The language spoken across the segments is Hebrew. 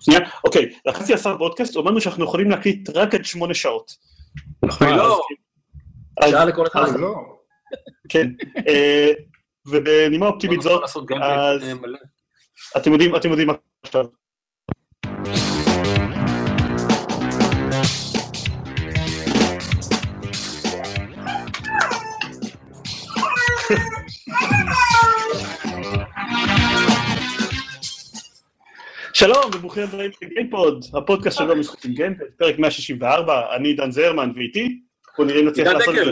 שנייה, אוקיי, לחצתי לעשות פודקאסט, אמרנו שאנחנו יכולים להקליט רק עד שמונה שעות. לא, אז- שעה לכל אחד. אז- כן, אה, ובנימה אופטימית זאת, אז- אה. אתם יודעים, אתם יודעים מה עכשיו. שלום וברוכים הבאים לגיימפוד, הפודקאסט שלו משחקים גיימפוד, פרק 164, אני עידן זרמן ואיתי, בוא נראה אם נצליח לעשות את. זה.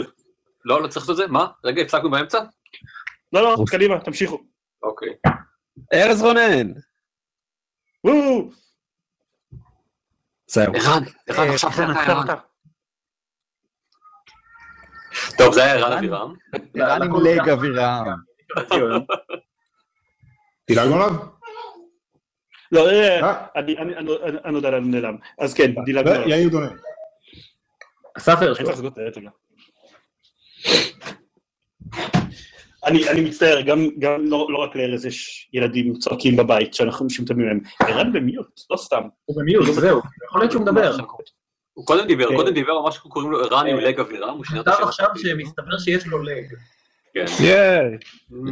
לא, לא צריך את זה? מה? רגע, הפסקנו באמצע? לא, לא, קדימה, תמשיכו. אוקיי. ארז רונן. וואו, זהו. ערן, ערן, אה, עכשיו עכשיו, ערן. טוב, זה היה ערן אבירם. ערן עם lag אבירם. דילגנו עליו? לא, אה, אה, אני אני- אני- אני- אני לא יודע לאן נעלם. אז כן, דילגנו עליו. יאיר דונן. אסף הרשקו. אני אני מצטער, גם גם לא לא רק לארז יש ילדים צועקים בבית שאנחנו שמתאמים להם. ערן במיוט, לא סתם. הוא במיוט, זהו. יכול להיות שהוא מדבר. הוא קודם דיבר, אה. קודם דיבר ממש קוראים לו ערן עם לג אבירם, הוא שינה את כתב השם. עכשיו שמסתבר שיש לו לג. כן.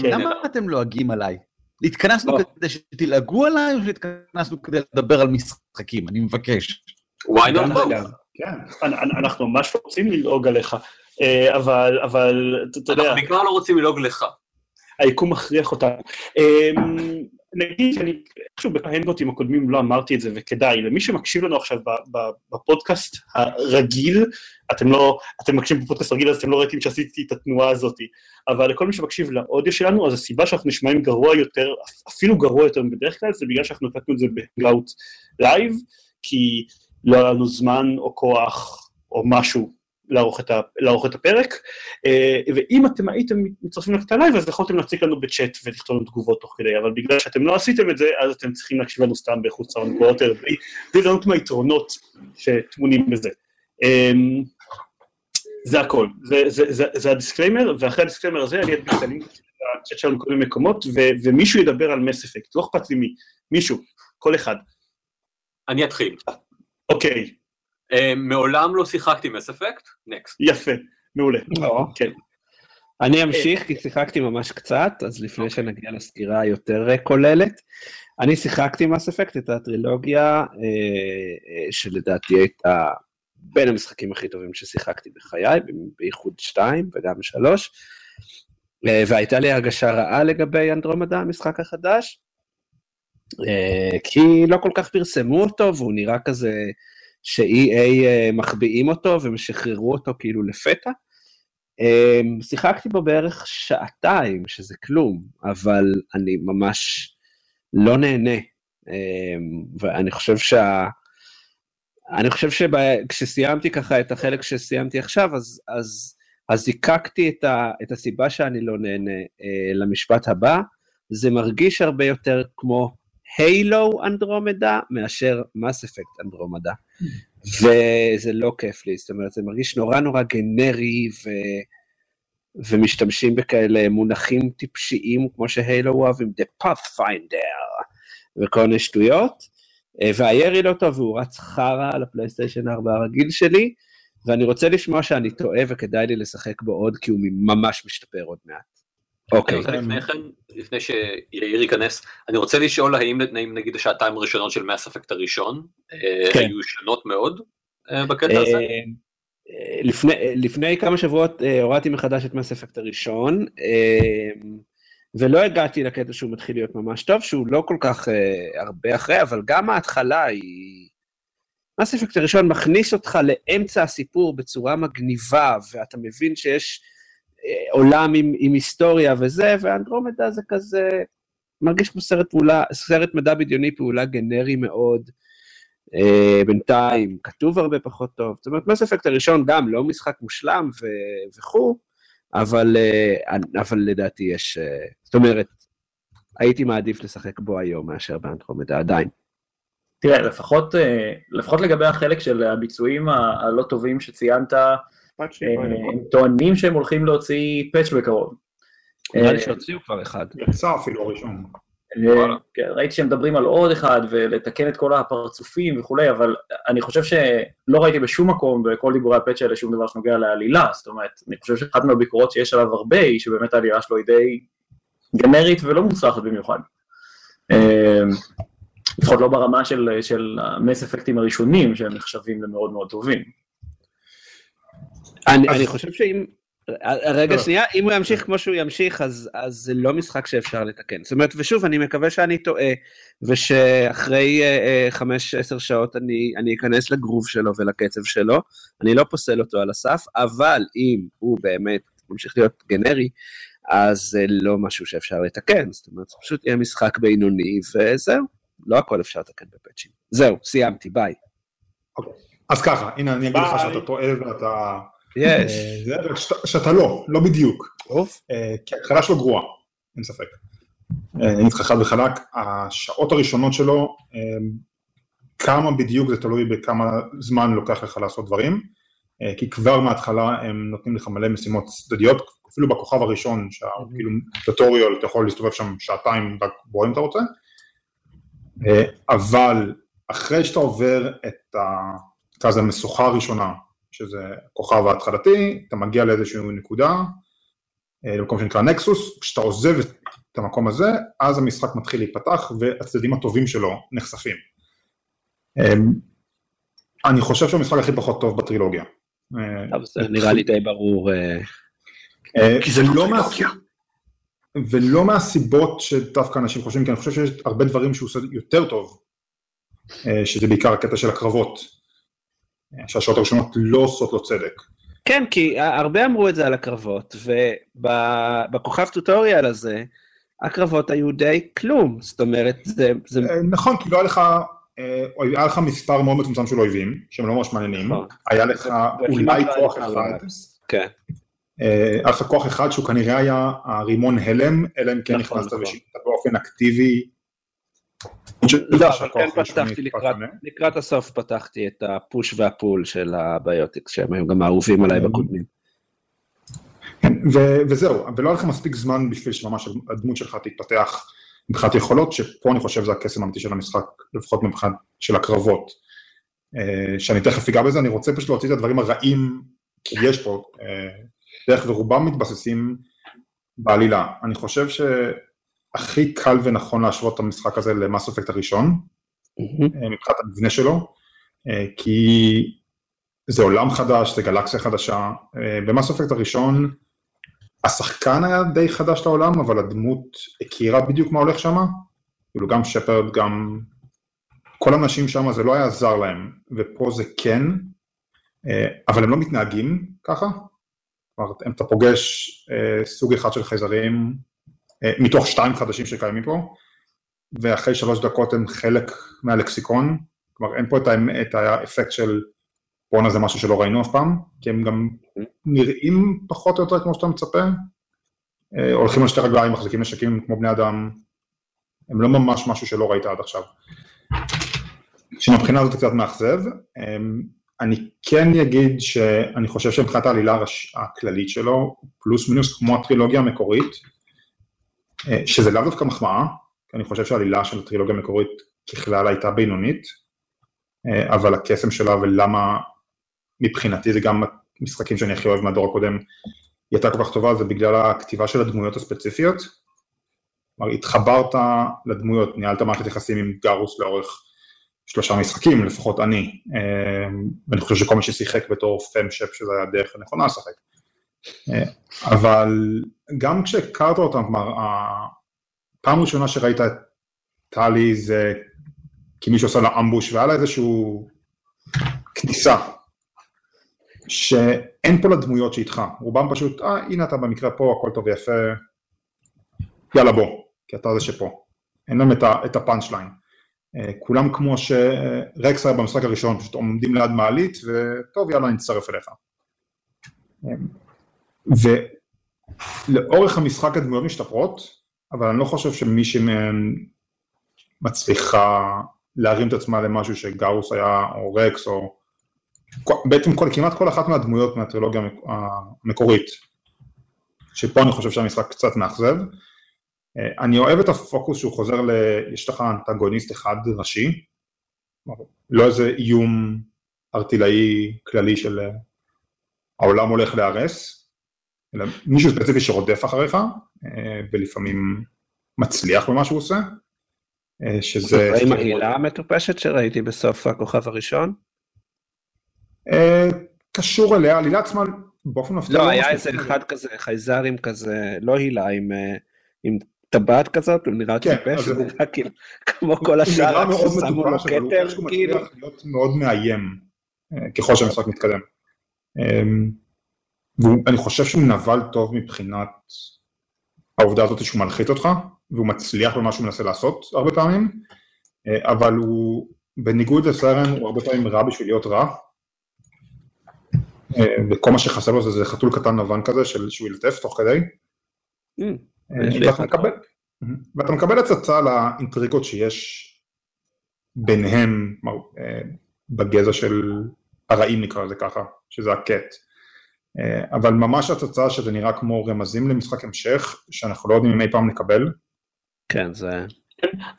כן. למה אתם לועגים עליי? התכנסנו לא. כדי שתלעגו עליי, או שהתכנסנו כדי לדבר על משחקים? אני מבקש. why not גם both? כן. אנ- אנ- אנחנו ממש רוצים ללעוג עליך, אה, אבל אבל אתה- אתה יודע, אנחנו בעיקר לא רוצים ללעוג לך. היקום מכריח אותנו. נגיד שאני איכשהו בהנגוטים הקודמים לא אמרתי את זה, וכדאי, למי שמקשיב לנו עכשיו בפודקאסט הרגיל, אתם לא, אתם מקשיבים בפודקאסט רגיל אז אתם לא ראיתם שעשיתי את התנועה הזאת, אבל לכל מי שמקשיב לאודיו שלנו, אז הסיבה שאנחנו נשמעים גרוע יותר, אפילו גרוע יותר מבדרך כלל, זה בגלל שאנחנו הקלטנו את זה בהנגאוט live, כי לא היה לנו זמן או כוח או משהו לערוך את, ה, לערוך את הפרק, אה, ואם אתם הייתם מצטרפים לקטע live, אז יכולתם להציג לנו בצ'אט ולכתוב לנו תגובות תוך כדי, אבל בגלל שאתם לא עשיתם את זה, אז אתם צריכים להקשיב לנו סתם באיכות סאונד יותר, בלי ליהנות מהיתרונות שטמונים בזה. אמ, זה הכל, זה, זה, זה, זה ה disclaimer, ואחרי ה disclaimer הזה אני אדביק את הלינק לצ'אט שלנו בכל מיני מקומות, ו, ומישהו ידבר על מס אפקט, לא אכפת לי מי, מישהו, כל אחד. אני אתחיל. אוקיי, אה, מעולם לא שיחקתי מס אפקט, next. יפה, מעולה. לא. כן. אני אמשיך, כי שיחקתי ממש קצת, אז לפני שנגיע לסקירה היותר אה, כוללת. אני שיחקתי מס אפקט את הטרילוגיה, אה, אה, שלדעתי הייתה בין המשחקים הכי טובים ששיחקתי בחיי, בייחוד 2 וגם 3. והייתה לי הרגשה רעה לגבי אנדרומדה, המשחק החדש, אה, כי לא כל כך פרסמו אותו, והוא נראה כזה ש-EA אה, מחביאים אותו ומשחררו אותו כאילו לפתע. Um, שיחקתי בו בערך שעתיים, שזה כלום, אבל אני ממש לא נהנה. Um, ואני חושב שה... אני חושב שכשסיימתי ככה את החלק שסיימתי עכשיו, אז, אז, אז זיקקתי את, ה, את הסיבה שאני לא נהנה uh, למשפט הבא. זה מרגיש הרבה יותר כמו הילו אנדרומדה מאשר מס אפקט אנדרומדה. וזה לא כיף לי, זאת אומרת, זה מרגיש נורא נורא גנרי, ו... ומשתמשים בכאלה מונחים טיפשיים, כמו שהיילו אוהבים, The Pathfinder, וכל מיני שטויות, אה, והירי לא טוב, והוא רץ חרא על הפלייסטיישן 4 הרגיל שלי, ואני רוצה לשמוע שאני טועה וכדאי לי לשחק בו עוד, כי הוא ממש משתפר עוד מעט. אני אוקיי. רוצה לפני כן, לפני שיאיר ייכנס, אני רוצה לשאול האם האם נגיד השעתיים הראשונות של מס אפקט הראשון, אה, כן. היו שונות מאוד אה, בקטע הזה? אה, אה, לפני, לפני כמה שבועות אה, הורדתי מחדש את מס אפקט הראשון, אה, ולא הגעתי לקטע שהוא מתחיל להיות ממש טוב, שהוא לא כל כך אה, הרבה אחרי, אבל גם ההתחלה היא... מס אפקט הראשון מכניס אותך לאמצע הסיפור בצורה מגניבה, ואתה מבין שיש אה, עולם עם, עם היסטוריה וזה, ואנדרומדה זה כזה, מרגיש כמו סרט פעולה, סרט מדע בדיוני פעולה גנרי מאוד. Uh, בינתיים כתוב הרבה פחות טוב. זאת אומרת, מס אפקט הראשון גם לא משחק מושלם ו- וכו', אבל, uh, אבל לדעתי יש... Uh, זאת אומרת, הייתי מעדיף לשחק בו היום מאשר באנדרומדה עדיין. תראה, לפחות, אה, לפחות לגבי החלק של הביצועים הלא טובים שציינת, אה, הם טוענים שהם הולכים להוציא פאץ' בקרוב. נראה אה, לי שהוציאו כבר אחד. יצא אפילו הראשון. כן, ראיתי שהם מדברים על עוד אחד ולתקן את כל הפרצופים וכולי, אבל אני חושב שלא ראיתי בשום מקום בכל דיבורי הפאצ' האלה שום דבר שנוגע לעלילה, זאת אומרת, אני חושב שאחת מהביקורות שיש עליו הרבה היא שבאמת העלילה שלו היא די גנרית ולא מוצלחת במיוחד. לפחות לא ברמה של המס אפקטים הראשונים שהם נחשבים למאוד מאוד טובים. אני חושב שאם... רגע, שנייה, אם הוא ימשיך כמו שהוא ימשיך, אז, אז זה לא משחק שאפשר לתקן. זאת אומרת, ושוב, אני מקווה שאני טועה, ושאחרי חמש, עשר שעות אני, אני אכנס לגרוב שלו ולקצב שלו, אני לא פוסל אותו על הסף, אבל אם הוא באמת ממשיך להיות גנרי, אז זה לא משהו שאפשר לתקן, זאת אומרת, זה פשוט יהיה משחק בינוני, וזהו, לא הכל אפשר לתקן בפאצ'ים. זהו, סיימתי, ביי. אוקיי. אז ככה, הנה אני אגיד לך שאתה טועה ואתה... יש. אה, שאתה לא, לא בדיוק. טוב. אה, כי ההתחלה שלו גרועה, אין ספק. אה, אני אגיד לך חד וחלק, השעות הראשונות שלו, כמה בדיוק זה תלוי בכמה זמן לוקח לך לעשות דברים, כי כבר מההתחלה הם נותנים לך מלא משימות צדדיות, אפילו בכוכב הראשון, כאילו טוטוריול, אתה יכול להסתובב שם שעתיים רק בו אם אתה רוצה, אבל אחרי שאתה עובר את המשוכה הראשונה, שזה הכוכב ההתחלתי, אתה מגיע לאיזושהי נקודה, אה, למקום שנקרא נקסוס, כשאתה עוזב את המקום הזה, אז המשחק מתחיל להיפתח והצדדים הטובים שלו נחשפים. אמ, אני חושב שהוא המשחק הכי פחות טוב בטרילוגיה. אה, זה נראה לי די ברור. אה, כי זה לא טרילוגיה. ולא מהסיבות שדווקא אנשים חושבים, כי אני חושב שיש הרבה דברים שהוא עושה יותר טוב, שזה בעיקר הקטע של הקרבות. שהשעות הראשונות לא עושות לו צדק. כן, כי הרבה אמרו את זה על הקרבות, ובכוכב טוטוריאל הזה, הקרבות היו די כלום, זאת אומרת, זה... זה... אה, נכון, כי לא היה לך, אה, היה לך מספר מאוד מצומצם של אויבים, שהם לא ממש מעניינים, נכון. היה לך אולי כוח אחד, כן. אה, היה לך כוח אחד שהוא כנראה היה הרימון הלם, אלא אם כן נכון, נכנסת נכון. באופן אקטיבי לא, אבל כן פתחתי לקראת הסוף פתחתי את הפוש והפול של הביוטיקס, שהם היו גם אהובים עליי בקודמים. כן, וזהו, ולא היה לך מספיק זמן בשביל שממש הדמות שלך תתפתח מבחינת יכולות, שפה אני חושב זה הקסם האמיתי של המשחק, לפחות מבחינת של הקרבות. אה, שאני תכף אגע בזה, אני רוצה פשוט להוציא את הדברים הרעים, כי יש פה, אה, דרך ורובם מתבססים בעלילה. אני חושב ש... הכי קל ונכון להשוות את המשחק הזה למאס אפקט הראשון, mm-hmm. מבחינת המבנה שלו, אה, כי זה עולם חדש, זה גלקסיה חדשה. אה, במאס אפקט הראשון, השחקן היה די חדש לעולם, אבל הדמות הכירה בדיוק מה הולך שם, כאילו גם שפרד, גם כל האנשים שם, זה לא היה זר להם, ופה זה כן, אבל הם לא מתנהגים ככה. כלומר, אתה פוגש סוג אחד של חייזרים, מתוך שתיים חדשים שקיימים פה, ואחרי שלוש דקות הם חלק מהלקסיקון, כלומר אין פה את, האפ, את האפקט של בואנה זה משהו שלא ראינו אף פעם, כי הם גם נראים פחות או יותר כמו שאתה מצפה, אה, הולכים על שתי רגליים, מחזיקים נשקים כמו בני אדם, הם לא ממש משהו שלא ראית עד עכשיו. שמבחינה הזאת קצת מאכזב, אמ, אני כן אגיד שאני חושב שמבחינת העלילה הכללית שלו, פלוס מינוס כמו הטרילוגיה המקורית, אה, שזה לאו דווקא מחמאה, כי אני חושב שהעלילה של הטרילוגיה המקורית ככלל הייתה בינונית, אה, אבל הקסם שלה ולמה מבחינתי זה גם משחקים שאני הכי אוהב מהדור הקודם, היא הייתה כל כך טובה, זה בגלל הכתיבה של הדמויות הספציפיות. כלומר, התחברת לדמויות, ניהלת מערכת יחסים עם גרוס לאורך שלושה משחקים, לפחות אני, אה, ואני חושב שכל מי ששיחק בתור פם-שפ שזה היה הדרך הנכונה לשחק. אבל גם כשהכרת אותם, כלומר, הפעם הראשונה שראית את טלי זה כי מישהו עושה לה אמבוש והיה לה איזשהו כניסה, שאין פה לדמויות שאיתך, רובם פשוט, אה, הנה אתה במקרה פה, הכל טוב ויפה, יאללה בוא, כי אתה זה שפה. אין להם את הפאנצ' ליין. אה, כולם כמו שרקס היה במשחק הראשון, פשוט עומדים ליד מעלית, וטוב, יאללה, נצטרף אליך. ולאורך המשחק הדמויות משתפרות, אבל אני לא חושב שמישהי מהן מצליחה להרים את עצמה למשהו שגאוס היה, או רקס, או... בעצם כל, כמעט כל אחת מהדמויות מהטרילוגיה המקורית, שפה אני חושב שהמשחק קצת מאכזב. אה, אני אוהב את הפוקוס שהוא חוזר ל... יש לך אנטגוניסט אחד ראשי, לא איזה איום ארטילאי כללי של אה, העולם הולך להיהרס, אלא מישהו ספציפי שרודף אחריך, אה, ולפעמים מצליח במה שהוא עושה, שזה... עם ההילה המטופשת שראיתי בסוף הכוכב הראשון? קשור אליה, העלילה עצמה באופן מפתיע... לא, היה איזה אחד כזה, חייזרים כזה, לא הילה, עם טבעת כזאת, הוא נראה כן, טיפש, הוא נראה כאילו, כמו כל השאר, ששמו לו כתר, כאילו. הוא מצליח להיות מאוד מאיים, אה, ככל שהמשחק מתקדם. ואני חושב שהוא נבל טוב מבחינת העובדה הזאת שהוא מלחיץ אותך, והוא מצליח במה שהוא מנסה לעשות הרבה פעמים, אה, אבל הוא, בניגוד לסרן, הוא הרבה פעמים רע בשביל להיות רע, אה, וכל מה שחסר לו זה, זה חתול קטן לבן כזה, שהוא ילטף תוך כדי. אה, ואתה מקבל, ואתה מקבל הצצה לאינטריגות שיש ביניהם בגזע של הרעים נקרא לזה ככה, שזה הקט. אה, אבל ממש הצצה שזה נראה כמו רמזים למשחק המשך, שאנחנו לא יודעים אם אי פעם נקבל. כן, זה...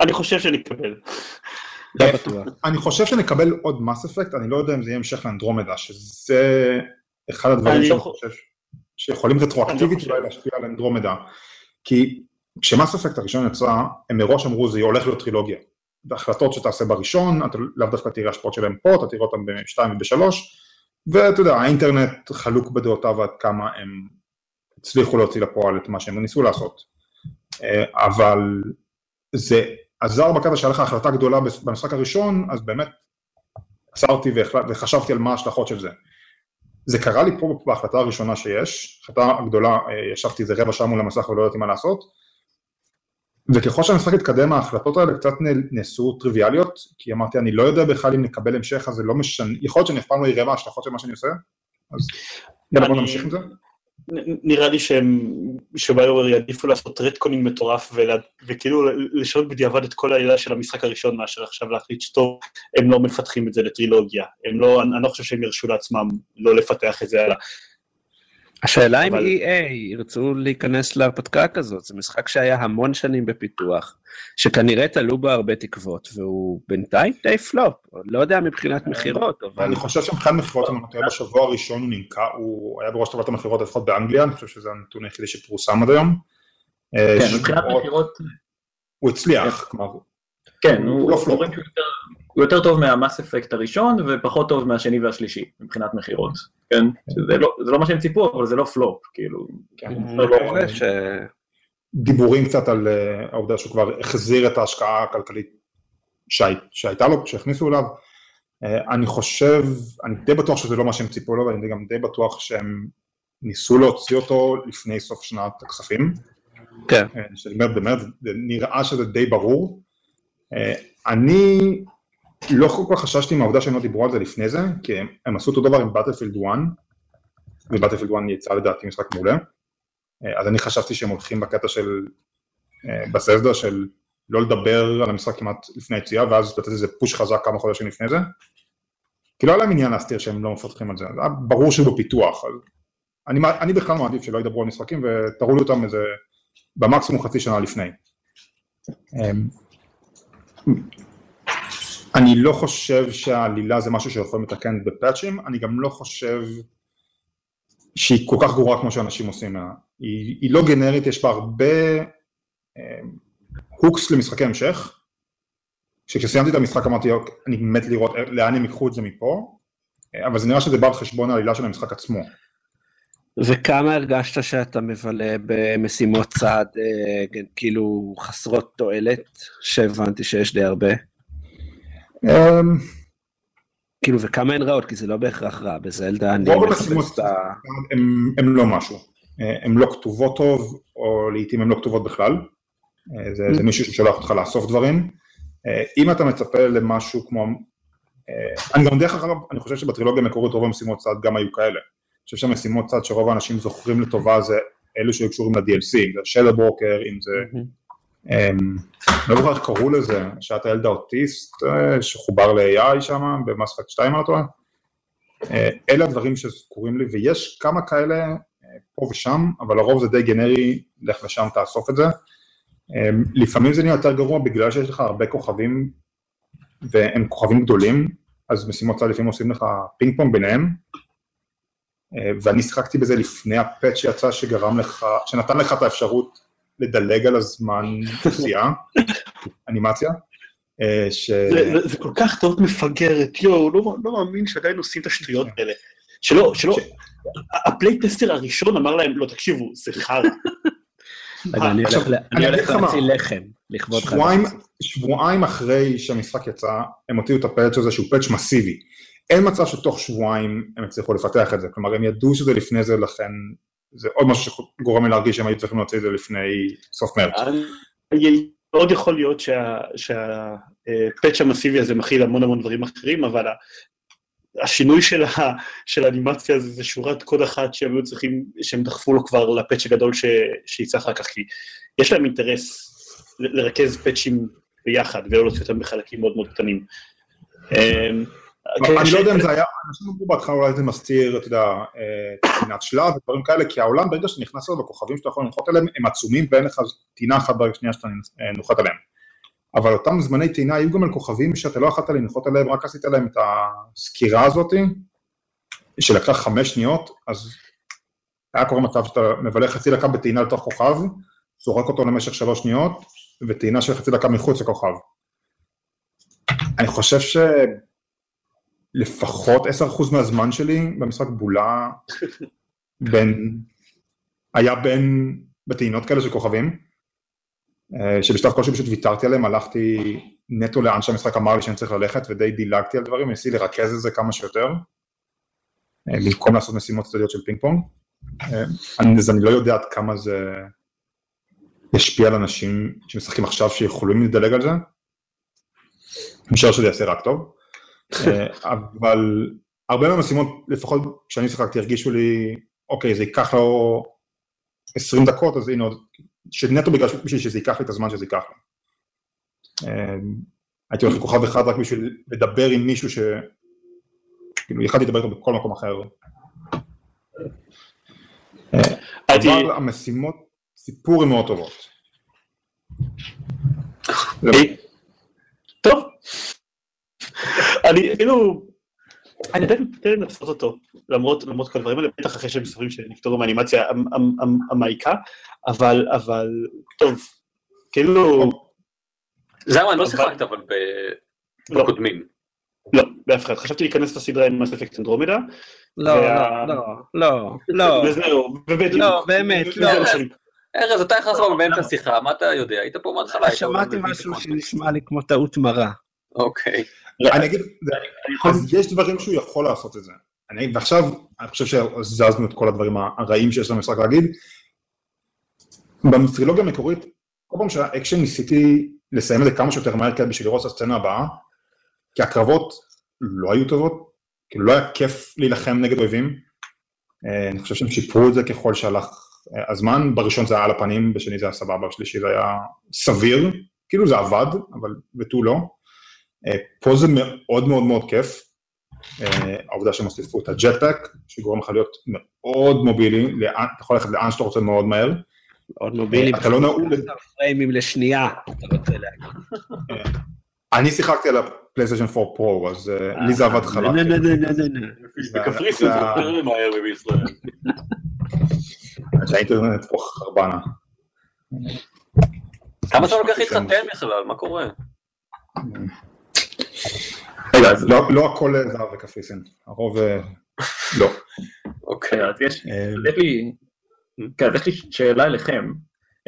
אני חושב שנקבל. לא בטוח. אני חושב שנקבל עוד מס אפקט, אני לא יודע אם זה יהיה המשך לאנדרומדה, שזה אחד הדברים שאני חושב שיכולים רטרואקטיבית אולי להשפיע על אנדרומדה. כי כשמס אפקט הראשון יצא, הם מראש אמרו זה הולך להיות טרילוגיה. בהחלטות שתעשה בראשון, אתה לאו דווקא תראה השפעות שלהם פה, אתה תראה אותם בשתיים ובשלוש, ואתה יודע, האינטרנט חלוק בדעותיו עד כמה הם הצליחו להוציא לפועל את מה שהם ניסו לעשות. אה, אבל זה עזר בקטע שהיה לך החלטה גדולה במשחק הראשון, אז באמת עצרתי וחשבתי על מה ההשלכות של זה. זה קרה לי פה בהחלטה הראשונה שיש, החלטה הגדולה, אה, ישבתי איזה רבע שעה מול המסך ולא ידעתי מה לעשות, וככל שהמשחק התקדם ההחלטות האלה קצת נעשו טריוויאליות, כי אמרתי אני לא יודע בכלל אם נקבל המשך אז זה לא משנה, יכול להיות שאני אף פעם לא אראה מה ההשלכות של מה שאני עושה, אז יאללה בוא נמשיך עם זה. נראה לי שהם, שביואר יעדיפו לעשות רטקונים מטורף ולה, וכאילו לשנות בדיעבד את כל העלילה של המשחק הראשון מאשר עכשיו להחליט שטוב, הם לא מפתחים את זה לטרילוגיה. הם לא, אני לא חושב שהם ירשו לעצמם לא לפתח את זה הלאה. השאלה אם EA ירצו להיכנס להרפתקה כזאת, זה משחק שהיה המון שנים בפיתוח, שכנראה תלו בו הרבה תקוות, והוא בינתיים די פלופ, לא יודע מבחינת מכירות, אבל... אני חושב שמבחינת מכירות, אם אני בשבוע הראשון הוא נמכר, הוא היה בראש טובת המכירות לפחות באנגליה, אני חושב שזה הנתון היחידי שפורסם עד היום. אה, כן, מבחינת מכירות... הוא הצליח, כלומר... כן, הוא לא פלופ. הוא יותר טוב מהמס אפקט הראשון ופחות טוב מהשני והשלישי מבחינת מכירות, כן? זה לא, זה לא מה שהם ציפו, אבל זה לא פלופ, כאילו. כן, לא דיבורים קצת על אה, העובדה שהוא כבר החזיר את ההשקעה הכלכלית שהייתה לו, שהכניסו אליו. אה, אני חושב, אני די בטוח שזה לא מה שהם ציפו לו, ואני גם די בטוח שהם ניסו להוציא אותו לפני סוף שנת הכספים. כן. אה, שאני אומר, באמת, נראה שזה די ברור. אני לא כל כך חששתי מהעובדה שהם לא דיברו על זה לפני זה, כי הם, הם עשו אותו דבר עם באטלפילד 1, ובאטלפילד 1 יצא לדעתי משחק מעולה, אה, אז אני חשבתי שהם הולכים בקטע של, אה, בססדה של לא לדבר על המשחק כמעט לפני היציאה, ואז לתת איזה פוש חזק כמה חודשים לפני זה, כי לא היה להם עניין להסתיר שהם לא מפתחים על זה, זה היה ברור שהוא בפיתוח, אז אני, אני בכלל מעדיף שלא ידברו על משחקים ותראו לי אותם איזה, במקסימום חצי שנה לפני. אמ, אני לא חושב שהעלילה זה משהו שיכולים לתקן בפאצ'ים, אני גם לא חושב שהיא כל כך גרועה כמו שאנשים עושים ממנה. היא, היא לא גנרית, יש בה הרבה אה, הוקס למשחקי המשך, שכשסיימתי את המשחק אמרתי, אוקיי, אני מת לראות לאן הם ייקחו את זה מפה, אה, אבל זה נראה שזה בא על חשבון העלילה של המשחק עצמו. וכמה הרגשת שאתה מבלה במשימות צעד אה, כאילו חסרות תועלת, שהבנתי שיש די הרבה? אמ, כאילו, וכמה הן רעות? כי זה לא בהכרח רע, בזלדה אני מחפש את ה... הן לא משהו. הן לא כתובות טוב, או לעיתים הן לא כתובות בכלל. אה, זה, זה מישהו ששולח אותך לאסוף דברים. אה, אם אתה מצפה למשהו כמו... אה, אני גם דרך אגב, אני חושב שבטרילוגיה המקורית רוב המשימות צד גם היו כאלה. אני חושב שהמשימות צד שרוב האנשים זוכרים לטובה זה אלו שהיו קשורים ל-DLC, אם זה שלר ברוקר, אם זה אמ, לא זוכר איך קראו לזה, שאת הילד האוטיסט אה, שחובר ל-AI שם, במאספקט 2 אני לא אלה הדברים שקורים לי, ויש כמה כאלה אה, פה ושם, אבל לרוב זה די גנרי, לך לשם תאסוף את זה. אמ, לפעמים זה נהיה יותר גרוע בגלל שיש לך הרבה כוכבים והם כוכבים גדולים, אז משימות צד לפעמים עושים לך פינג פונג ביניהם, אה, ואני שיחקתי בזה לפני הפאט שיצא שגרם לך, שנתן לך את האפשרות לדלג על הזמן נסיעה, אנימציה. אה, ש... זה, זה, זה כל כך טעות מפגרת, יואו, לא, לא מאמין שעדיין עושים את השטויות האלה. שלא, שלא, ה playtester הראשון אמר להם, לא, תקשיבו, זה חרא. אני הולך. להציל לחם, לכבוד חג. שבועיים, שבועיים אחרי שהמשחק יצא, הם הוציאו את ה patch הזה שהוא patch מסיבי. אין מצב שתוך שבועיים הם הצליחו לפתח את זה, כלומר הם ידעו את זה לפני זה, לכן זה עוד משהו שגורם לי להרגיש שהם היו צריכים להוציא את זה לפני סוף מרץ. מאוד יכול להיות שהפאץ' המסיבי הזה מכיל המון המון דברים אחרים, אבל השינוי של ה- של האנימציה הזה זה שורת קוד אחת שהם היו צריכים, שהם דחפו לו כבר לפאץ' הגדול ש- שיצא אחר כך, כי יש להם אינטרס לרכז פאצ'ים ביחד ולא להוציא אותם בחלקים מאוד מאוד קטנים. אמ, אני לא יודע אם זה היה, אנשים אמרו בהתחלה אולי זה מסתיר, אתה יודע, אה, פינת שלב ודברים כאלה, כי העולם ברגע שאתה נכנס אליו, הכוכבים שאתה יכול לנחות עליהם הם עצומים ואין לך טינה אחת ברגע שנייה שאתה אה, נוחת עליהם. אבל אותם זמני טעינה היו גם על כוכבים שאתה לא יכולת לנחות עליהם, רק עשית להם את הסקירה הזאת, שלקחה חמש שניות, אז היה קורה מצב שאתה מבלה חצי דקה בטעינה לתוך כוכב, זורק אותו למשך שלוש שניות, וטעינה של חצי דקה מחוץ לכוכב. אני חושב ש... לפחות 10% מהזמן שלי במשחק בולה בין, היה בין בטעינות כאלה של כוכבים, אה, שבשלב כלשהו פשוט ויתרתי עליהם, הלכתי נטו לאן שהמשחק אמר לי שאני צריך ללכת ודי דילגתי על דברים, ניסיתי לרכז את זה כמה שיותר, אה, במקום לעשות משימות צדדיות של פינג פונג, אה, אז אני לא יודע עד כמה זה ישפיע על אנשים שמשחקים עכשיו שיכולים לדלג על זה, אני משער שזה יעשה רק טוב. אה, אבל הרבה מהמשימות, לפחות כשאני שיחקתי, הרגישו לי, אוקיי, זה ייקח לו 20 דקות, אז הנה, עוד- שנטו בגלל בשביל שזה ייקח לי את הזמן שזה ייקח לי. אה, הייתי הולך לכוכב אחד רק בשביל לדבר עם מישהו ש... כאילו, יכלתי לדבר איתו בכל מקום אחר. אה, הייתי- אבל המשימות, סיפור הן מאוד טובות. אה, טוב. אני כאילו, אני עדיין נותן לנסות אותו, למרות למרות כל הדברים האלה, בטח אחרי שהם מספרים שנפטרו מהאנימציה המ- המ- המ- המעיקה, אבל, אבל, טוב, כאילו, זהו, אני לא שיחקת אבל לא. בקודמים. לא, באף אחד. חשבתי להיכנס לסדרה עם מס אפקט אנדרומדה, לא, לא, לא, לא, לא, וזהו, ובדיוק. לא, באמת, לא. ארז, אתה נכנס פה באמצע השיחה, מה אתה יודע? היית פה מההתחלה. שמעתי משהו. שנשמע לי כמו טעות מרה. אוקיי. אני אגיד, אז יש דברים שהוא יכול לעשות את זה. אני, ועכשיו, אני חושב שהזזנו את כל הדברים הרעים שיש למשחק להגיד. בטרילוגיה המקורית, כל פעם שהיה אקשן ניסיתי לסיים את זה כמה שיותר מהר כדי בשביל לראות את הסצנה הבאה, כי הקרבות לא היו טובות, כאילו לא היה כיף להילחם נגד אויבים. אה, אני חושב שהם שיפרו את זה ככל שהלך אה, הזמן, בראשון זה היה על הפנים, בשני זה היה סבבה, בשלישי זה היה סביר, כאילו זה עבד, אבל ותו לא. אה, פה זה מאוד מאוד מאוד כיף, אה, העובדה שהם הוסיפו את הג'טפק, שגורם לך להיות מאוד מובילי, לאן- אתה יכול ללכת לאן שאתה רוצה מאוד מהר, עוד מובילי. אתה לא נעול, פריימים לשנייה, אתה רוצה להגיד. אני שיחקתי על הפלייסטיישן 4 פרו, אז אה, לי זה עבד חלק. בקפריסין זה יותר מהר מבישראל. שהאינטרנט פה חרבנה. כמה זמן לוקח להתחתן בכלל? מה קורה? רגע, אז לא לא הכל אה, זהב וקפריסין, הרוב אה, לא. אוקיי. אז יש אה, אז יש לי, כן, אז יש לי שאלה אליכם.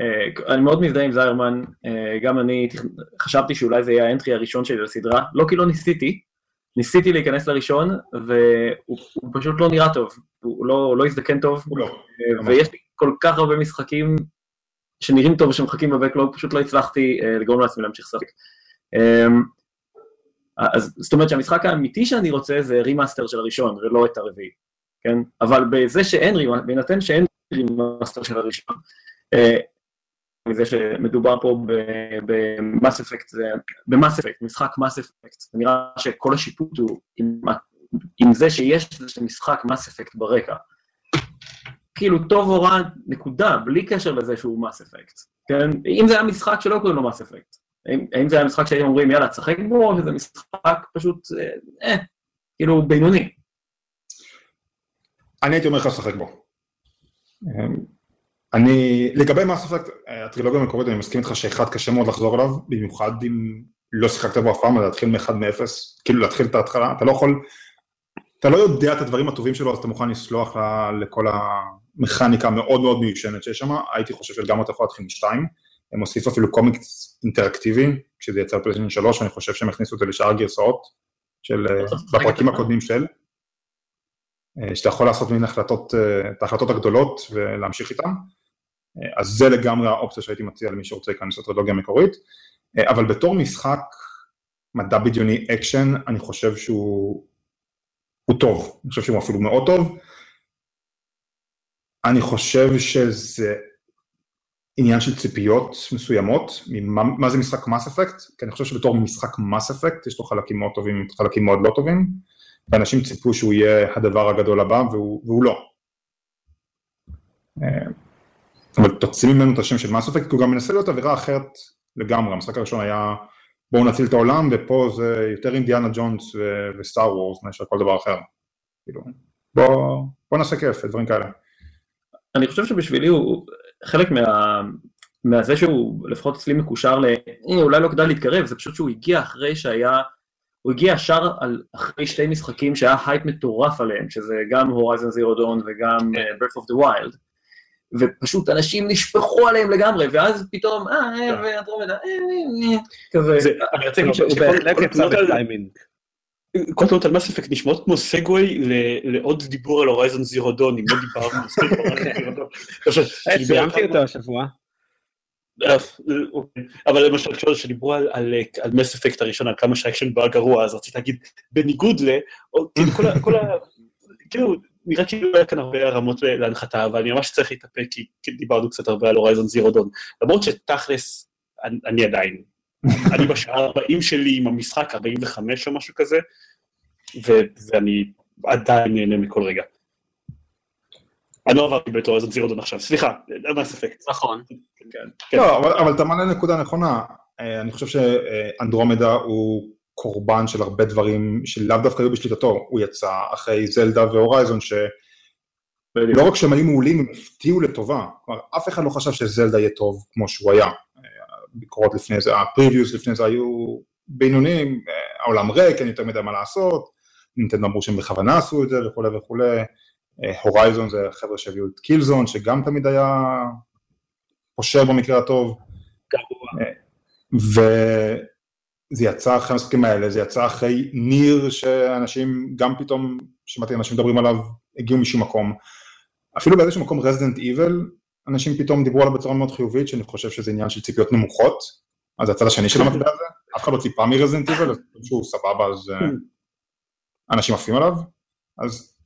אה, אני מאוד מזדהה עם זיירמן, גם אני חשבתי שאולי זה יהיה האנטרי הראשון שלי לסדרה, לא כי לא ניסיתי, ניסיתי להיכנס לראשון, והוא הוא פשוט לא נראה טוב, הוא לא, לא הזדקן טוב, לא. ויש לי כל כך הרבה משחקים שנראים טוב ושמחכים ב backlog, פשוט לא הצלחתי לגרום לעצמי להמשיך לשחק. אז זאת אומרת שהמשחק האמיתי שאני רוצה זה remaster של הראשון ולא את הרביעי, כן? אבל בזה שאין remaster, בהינתן שאין remaster של הראשון, אה, מזה שמדובר פה במאס אפקט, במאס אפקט, משחק מאס אפקט, נראה שכל השיפוט הוא עם, עם זה שיש איזה משחק מאס אפקט ברקע. כאילו טוב או רע, נקודה, בלי קשר לזה שהוא מס אפקט. כן? אם זה היה משחק שלא קוראים לו מס אפקט. האם, האם זה היה משחק שהייתם אומרים, יאללה, תשחק בו, או שזה משחק פשוט, אה, אה כאילו, בינוני. אני הייתי אומר לך לשחק בו. אני, לגבי מס אפקט, הטרילוגיה המקורית, אני מסכים איתך שאחד קשה מאוד לחזור אליו, במיוחד אם לא שיחקת בו אף פעם, להתחיל מאחד מאפס, כאילו להתחיל את ההתחלה, אתה לא יכול, אתה לא יודע את הדברים הטובים שלו, אז אתה מוכן לסלוח לכל המכניקה המאוד מאוד מיושנת שיש שם, הייתי חושב שגם אתה יכול להתחיל משתיים, הם הוסיפו אפילו קומיקס אינטראקטיבי, כשזה יצא בפלייסטיישן 3, ואני חושב שהם הכניסו את זה לשאר הגרסאות, של, בפרקים הקודמים של, אה, שאתה יכול לעשות מין החלטות, אה, את ההחלטות הגדולות ולהמשיך איתן, אה, אז זה לגמרי האופציה שהייתי מציע למי שרוצה להיכנס לטרילוגיה המקורית, אבל בתור משחק מדע בדיוני אקשן, אני חושב שהוא הוא טוב, אני חושב שהוא אפילו מאוד טוב. אני חושב שזה עניין של ציפיות מסוימות, מה, מה זה משחק Mass Effect, כי אני חושב שבתור משחק Mass Effect יש לו חלקים מאוד טובים וחלקים מאוד לא טובים, ואנשים ציפו שהוא יהיה הדבר הגדול הבא והוא, והוא לא. אה, אבל תוציא ממנו את השם של מס אפקט, כי הוא גם מנסה להיות אווירה אחרת לגמרי, המשחק הראשון היה בואו נציל את העולם, ופה זה יותר אינדיאנה ג'ונס וסטאר וורס מאשר כל דבר אחר. כאילו, בוא, בוא נעשה כיף, דברים כאלה. אני חושב שבשבילי הוא חלק מה... מהזה שהוא לפחות אצלי מקושר ל... אה, אולי לא כדאי להתקרב, זה פשוט שהוא הגיע אחרי שהיה... הוא הגיע ישר על, אחרי שתי משחקים שהיה הייפ מטורף עליהם, שזה גם Horizon Zero Dawn וגם Breath of the Wild, ופשוט אנשים נשפכו עליהם לגמרי, ואז פתאום, אה, אה, ו Andromeda, אה, אה, אה, כזה. אני להגיד שהוא בהחלט יצא בטיימינג. כל טענות על Mass Effect נשמעות כמו segue לעוד דיבור על Horizon Zero Dawn, אם לא דיברנו על Zero Dawn. סיימתי אותו השבוע. אבל למשל כשדיברו על Mass Effect הראשון, על כמה שהאקשן בו גרוע, אז רציתי להגיד, בניגוד ל... כאילו, נראה כאילו היה כאן הרבה הרמות להנחתה, אבל אני ממש צריך להתאפק, כי דיברנו קצת הרבה על Horizon Zero Dawn. למרות שתכלס, אני עדיין, אני בשעה 40 שלי עם המשחק, 45 או משהו כזה, ואני עדיין נהנה מכל רגע. אני לא עברתי Horizon Zero Dawn עכשיו, סליחה, אין אפקט. נכון. כן. לא, אבל אתה מעלה נקודה נכונה. אה, אני חושב שאנדרומדה הוא קורבן של הרבה דברים שלאו דווקא היו בשליטתו, הוא יצא אחרי זלדה והורייזון, שלא רק שהם היו מעולים, הם הפתיעו לטובה, כלומר אף אחד לא חשב שזלדה יהיה טוב כמו שהוא היה, הביקורות לפני זה, הפריוויוס לפני זה היו בינוניים, העולם ריק, אין יותר מדי מה לעשות, נינטנדו אמרו שהם בכוונה עשו את זה וכולי וכולי, הורייזון זה חבר'ה שהביאו את קילזון, שגם תמיד היה פושר במקרה הטוב, ו... זה יצא אחרי המשחקים האלה, זה יצא אחרי ניר שאנשים, גם פתאום, שמעתי אנשים מדברים עליו, הגיעו משום מקום. אפילו באיזשהו מקום רזידנט איבל, אנשים פתאום דיברו עליו בצורה מאוד חיובית, שאני חושב שזה עניין של ציפיות נמוכות, אז זה הצד השני של המטבע הזה, אף אחד לא ציפה מרזידנט איבל, אז שהוא סבבה, אז אה, אנשים עפים עליו, אז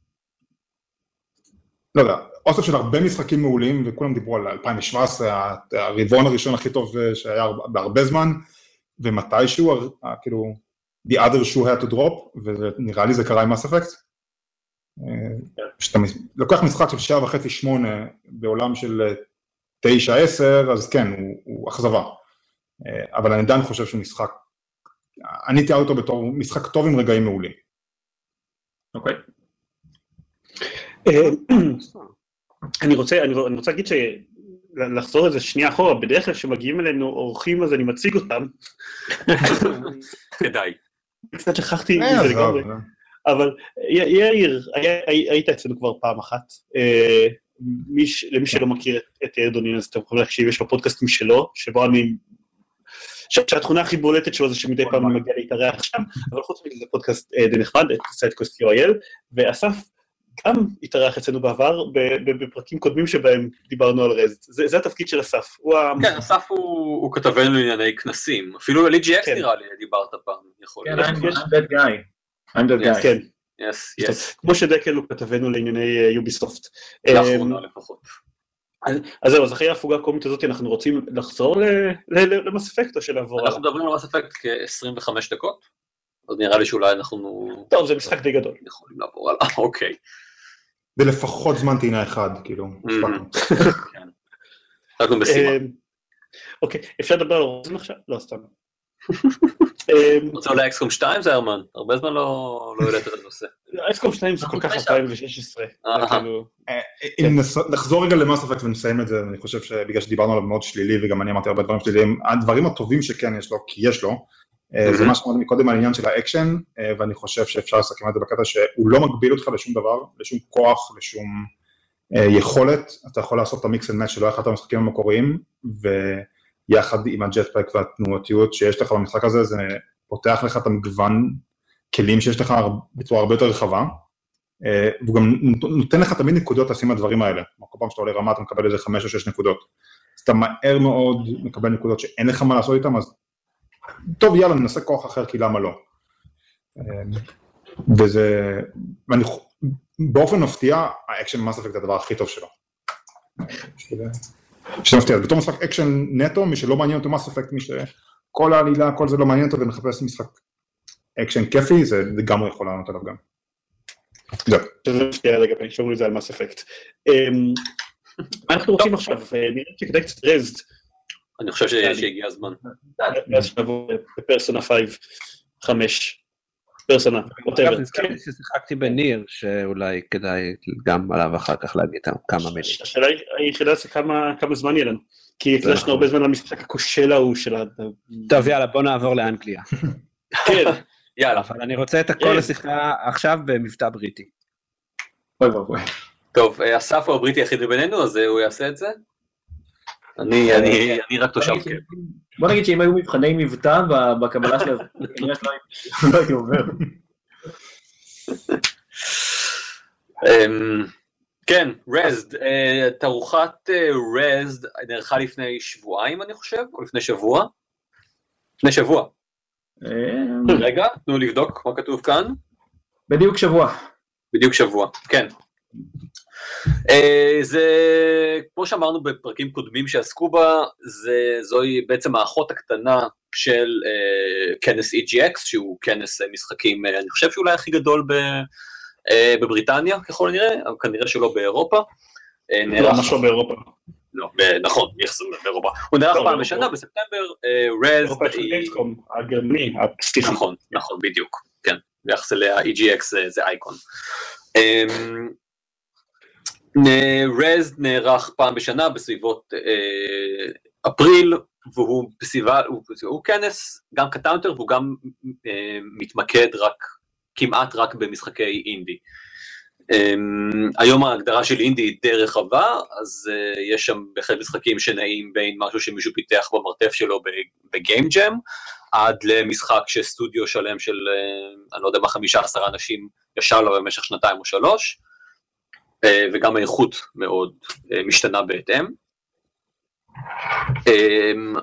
לא יודע, אוסף של הרבה משחקים מעולים, וכולם דיברו על 2017, הרבעון הראשון הכי טוב אה, שהיה בהרבה זמן, ומתישהו, כאילו, the other shoe had to drop, ונראה לי זה קרה עם מס אפקט. כשאתה לוקח משחק של שעה וחצי שמונה בעולם של תשע עשר, אז כן, הוא, הוא אכזבה. אבל אני עדיין חושב שהוא משחק, אני תיאר אותו בתור משחק טוב עם רגעים מעולים. אוקיי. אני רוצה, אני רוצה להגיד ש... לחזור איזה שנייה אחורה, בדרך כלל כשמגיעים אלינו אורחים אז אני מציג אותם. כדאי. קצת שכחתי מזה לגמרי. אבל יאיר, היית אצלנו כבר פעם אחת. אה, למי שלא מכיר את יאיר דונין, אז אתם יכולים להקשיב, יש לו פודקאסטים שלו, שבו אני... שהתכונה הכי בולטת שלו זה שמדי פעם אני מגיע להתארח שם, אבל חוץ מזה זה פודקאסט אה, די נחמד, את Sidequest co.il, ואסף גם התארח אצלנו בעבר, בפרקים קודמים שבהם דיברנו על Rezzed. זה, זה התפקיד של אסף. הוא כן, אסף הוא, הוא כתבנו לענייני כנסים. אפילו על EGX כן. נראה לי דיברת פעם, יכול להיות. כן, I'm that guy. I'm guy. כן. Yes, yes. כמו שדקל הוא כתבנו לענייני Ubisoft. אה, לאחרונה אמ, לפחות. אז זהו, אז אחרי ההפוגה הקומית הזאת אנחנו רוצים לחזור למס אפקט או שלעבור? אנחנו מדברים על מס אפקט כ-25 דקות, אז נראה לי שאולי אנחנו... טוב, זה משחק די גדול. יכולים לעבור הלאה, אוקיי. זה לפחות זמן טעינה אחד, כאילו, הספקנו. אנחנו משימה. אמ, אוקיי, אפשר לדבר על רוזן עכשיו? לא, סתם. אמ, רוצה אולי אקסקום 2 זה הרמן? הרבה זמן לא לא העלית את הנושא. אייסקום 2 זה כל כך אנחנו 2016. אהה. כאילו, אם נס- נחזור רגע ל Mass Effect ונסיים את זה, אני חושב שבגלל שדיברנו עליו מאוד שלילי, וגם אני אמרתי הרבה דברים שליליים, הדברים הטובים שכן יש לו, כי יש לו, אה, זה. מה שאמרתי מקודם על העניין של האקשן, אה, ואני חושב שאפשר לסכם את זה בקטע שהוא לא מגביל אותך לשום דבר, לשום כוח, לשום אה, יכולת, אתה יכול לעשות את ה mix and match שלא היה לך את המשחקים המקוריים, ויחד עם ה jetpack והתנועתיות שיש לך במשחק הזה, זה פותח לך את המגוון כלים שיש לך בצורה הרבה יותר רחבה, אה, והוא גם נות- נותן לך תמיד נקודות לשים לדברים האלה. כל פעם שאתה עולה רמה אתה מקבל איזה חמש או שש נקודות. אז אתה מהר מאוד מקבל נקודות שאין לך מה לעשות איתן, אז טוב, יאללה, ננסה כוח אחר, כי למה לא. אה, וזה, ואני, באופן מפתיע, האקשן Mass Effect הדבר הכי טוב שלו. שזה- מפתיע, אז בתור משחק אקשן נטו, מי שלא מעניין אותו Mass Effect, מי שכל העלילה, כל זה לא מעניין אותו ומחפש משחק אקשן כיפי, זה לגמרי יכול לענות עליו גם. זהו. שזה מפתיע לגבי, שאומרים את זה על Mass Effect. אמ, מה אנחנו רוצים עכשיו? אה, נראה שכדאי קצת Rezzed, אני חושב שהגיע הזמן. ואז שנבוא לפרסונה 5, 5, פרסונה. נזכרתי ששיחקתי ב Nier, שאולי כדאי גם עליו אחר כך להגיד כמה מילים. השאלה היחידה זה כמה כמה זמן יהיה לנו. כי הקדשנו הרבה זמן למשחק הכושל ההוא של ה... טוב, יאללה, בוא נעבור לאנגליה. כן, יאללה, אבל אני רוצה את הכל כן. לשיחה עכשיו במבטא בריטי. אוי ואבוי. טוב, אה, אסף הוא הבריטי היחיד בינינו, אז אה, הוא יעשה את זה? אני אני- אני רק תושב בוא כן. בוא נגיד שאם היו מבחני מבטא בקבלה של כנראה שלא הייתי- לא הייתי עובר. אמ, כן, רזד, אה, תערוכת אה, רזד נערכה לפני שבועיים אני חושב, או לפני שבוע? לפני שבוע. אה, רגע, תנו לבדוק מה כתוב כאן. בדיוק שבוע. בדיוק שבוע, כן. Uh, זה, כמו שאמרנו בפרקים קודמים שעסקו בה, זה, זוהי בעצם האחות הקטנה של uh, כנס EGX, שהוא כנס uh, משחקים, uh, אני חושב שאולי הכי גדול ב, uh, בבריטניה ככל הנראה, אבל כנראה שלא באירופה. Uh, לא, ממש לא באירופה. לא, ב- נכון, באירופה. הוא נערך לא, פעם בשנה. בספטמבר, רז, אירופה של אקסקום, הגרמני, הסטיחי. נכון, נכון, בדיוק, כן, ביחס אליה EGX זה- זה אייקון. רז נערך פעם בשנה בסביבות אה, אפריל, והוא בסביבה, הוא, הוא כנס גם יותר והוא גם אה, מתמקד רק, כמעט רק במשחקי אינדי. Um, היום ההגדרה של אינדי היא די רחבה, אז uh, יש שם בהחלט משחקים שנעים בין משהו שמישהו פיתח במרתף שלו בגיים ג'ם, עד למשחק שסטודיו שלם של, uh, אני לא יודע מה, חמישה עשרה אנשים ישר לו במשך שנתיים או שלוש, וגם האיכות מאוד uh, משתנה בהתאם. Um,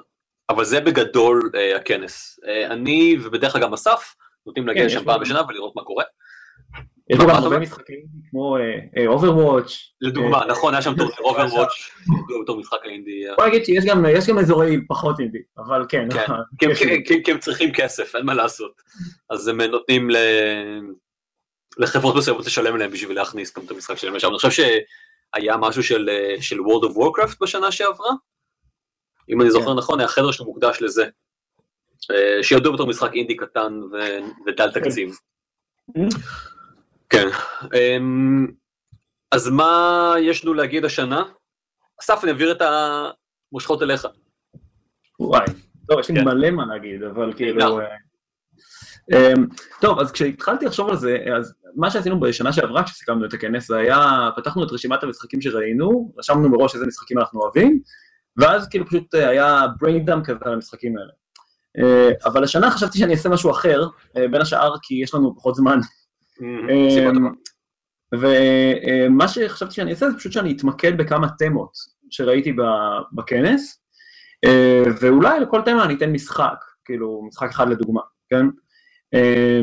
אבל זה בגדול uh, הכנס. אני ובדרך כלל גם אסף נוטים להגיע כן, לשם פעם בשנה ולראות מה קורה. יש גם הרבה? משחקים כמו Overwatch. לדוגמה, אה, נכון, היה שם טורניר אה, Overwatch, בתור משחק האינדי. אה, בוא נגיד שיש גם אזורי פחות אינדי, אבל כן. כן. כי הם- צריכים כסף, אין מה לעשות. אז הם נותנים לחברות מסוימות לשלם להם בשביל להכניס גם את המשחק שלהם לשם. אני חושב שהיה משהו של אה, של World of Warcraft בשנה שעברה, אם אני זוכר נכון, היה חדר שמוקדש לזה. אה, שידוע בתור משחק אינדי קטן ו- ודל תקציב. כן. אמ, אז מה יש לנו להגיד השנה? אסף, אני אעביר את המושכות אליך. וואי, טוב, יש לי כן. מלא מה להגיד, אבל כאילו... אמ, טוב, אז כשהתחלתי לחשוב על זה, אז מה שעשינו בשנה שעברה כשסיכמנו את הכנס, זה היה, פתחנו את רשימת המשחקים שראינו, רשמנו מראש איזה משחקים אנחנו אוהבים, ואז כאילו פשוט אה, היה brain dump כזה על המשחקים האלה. אה, אבל השנה חשבתי שאני אעשה משהו אחר, אה, בין השאר כי יש לנו פחות זמן. ומה שחשבתי שאני אעשה זה פשוט שאני אתמקד בכמה תמות שראיתי בכנס, ואולי לכל תמה אני אתן משחק, כאילו משחק אחד לדוגמה, כן? אה,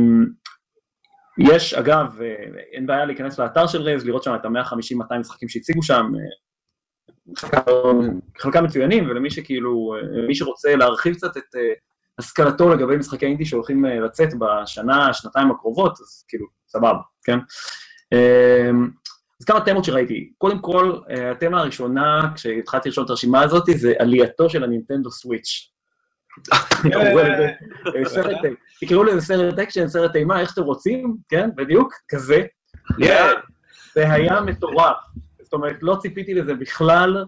יש, אגב, אה, אין בעיה להיכנס לאתר של רייז, לראות שם את ה-150-200 משחקים שהציגו שם, אה, חלקם- מצוינים, ולמי שכאילו, אה, מי שרוצה להרחיב קצת את השכלתו לגבי משחקי אינדי שהולכים לצאת בשנה, שנתיים הקרובות, אז כאילו, סבבה, כן? אמ, אז כמה תמות שראיתי. קודם כל, התמה הראשונה, כשהתחלתי לשאול את הרשימה הזאת, זה עלייתו של הנינטנדו Switch. תקראו לזה סרט אקשן, סרט אימה, איך שאתם רוצים, כן, בדיוק, כזה. זה היה מטורף. זאת אומרת, לא ציפיתי לזה בכלל.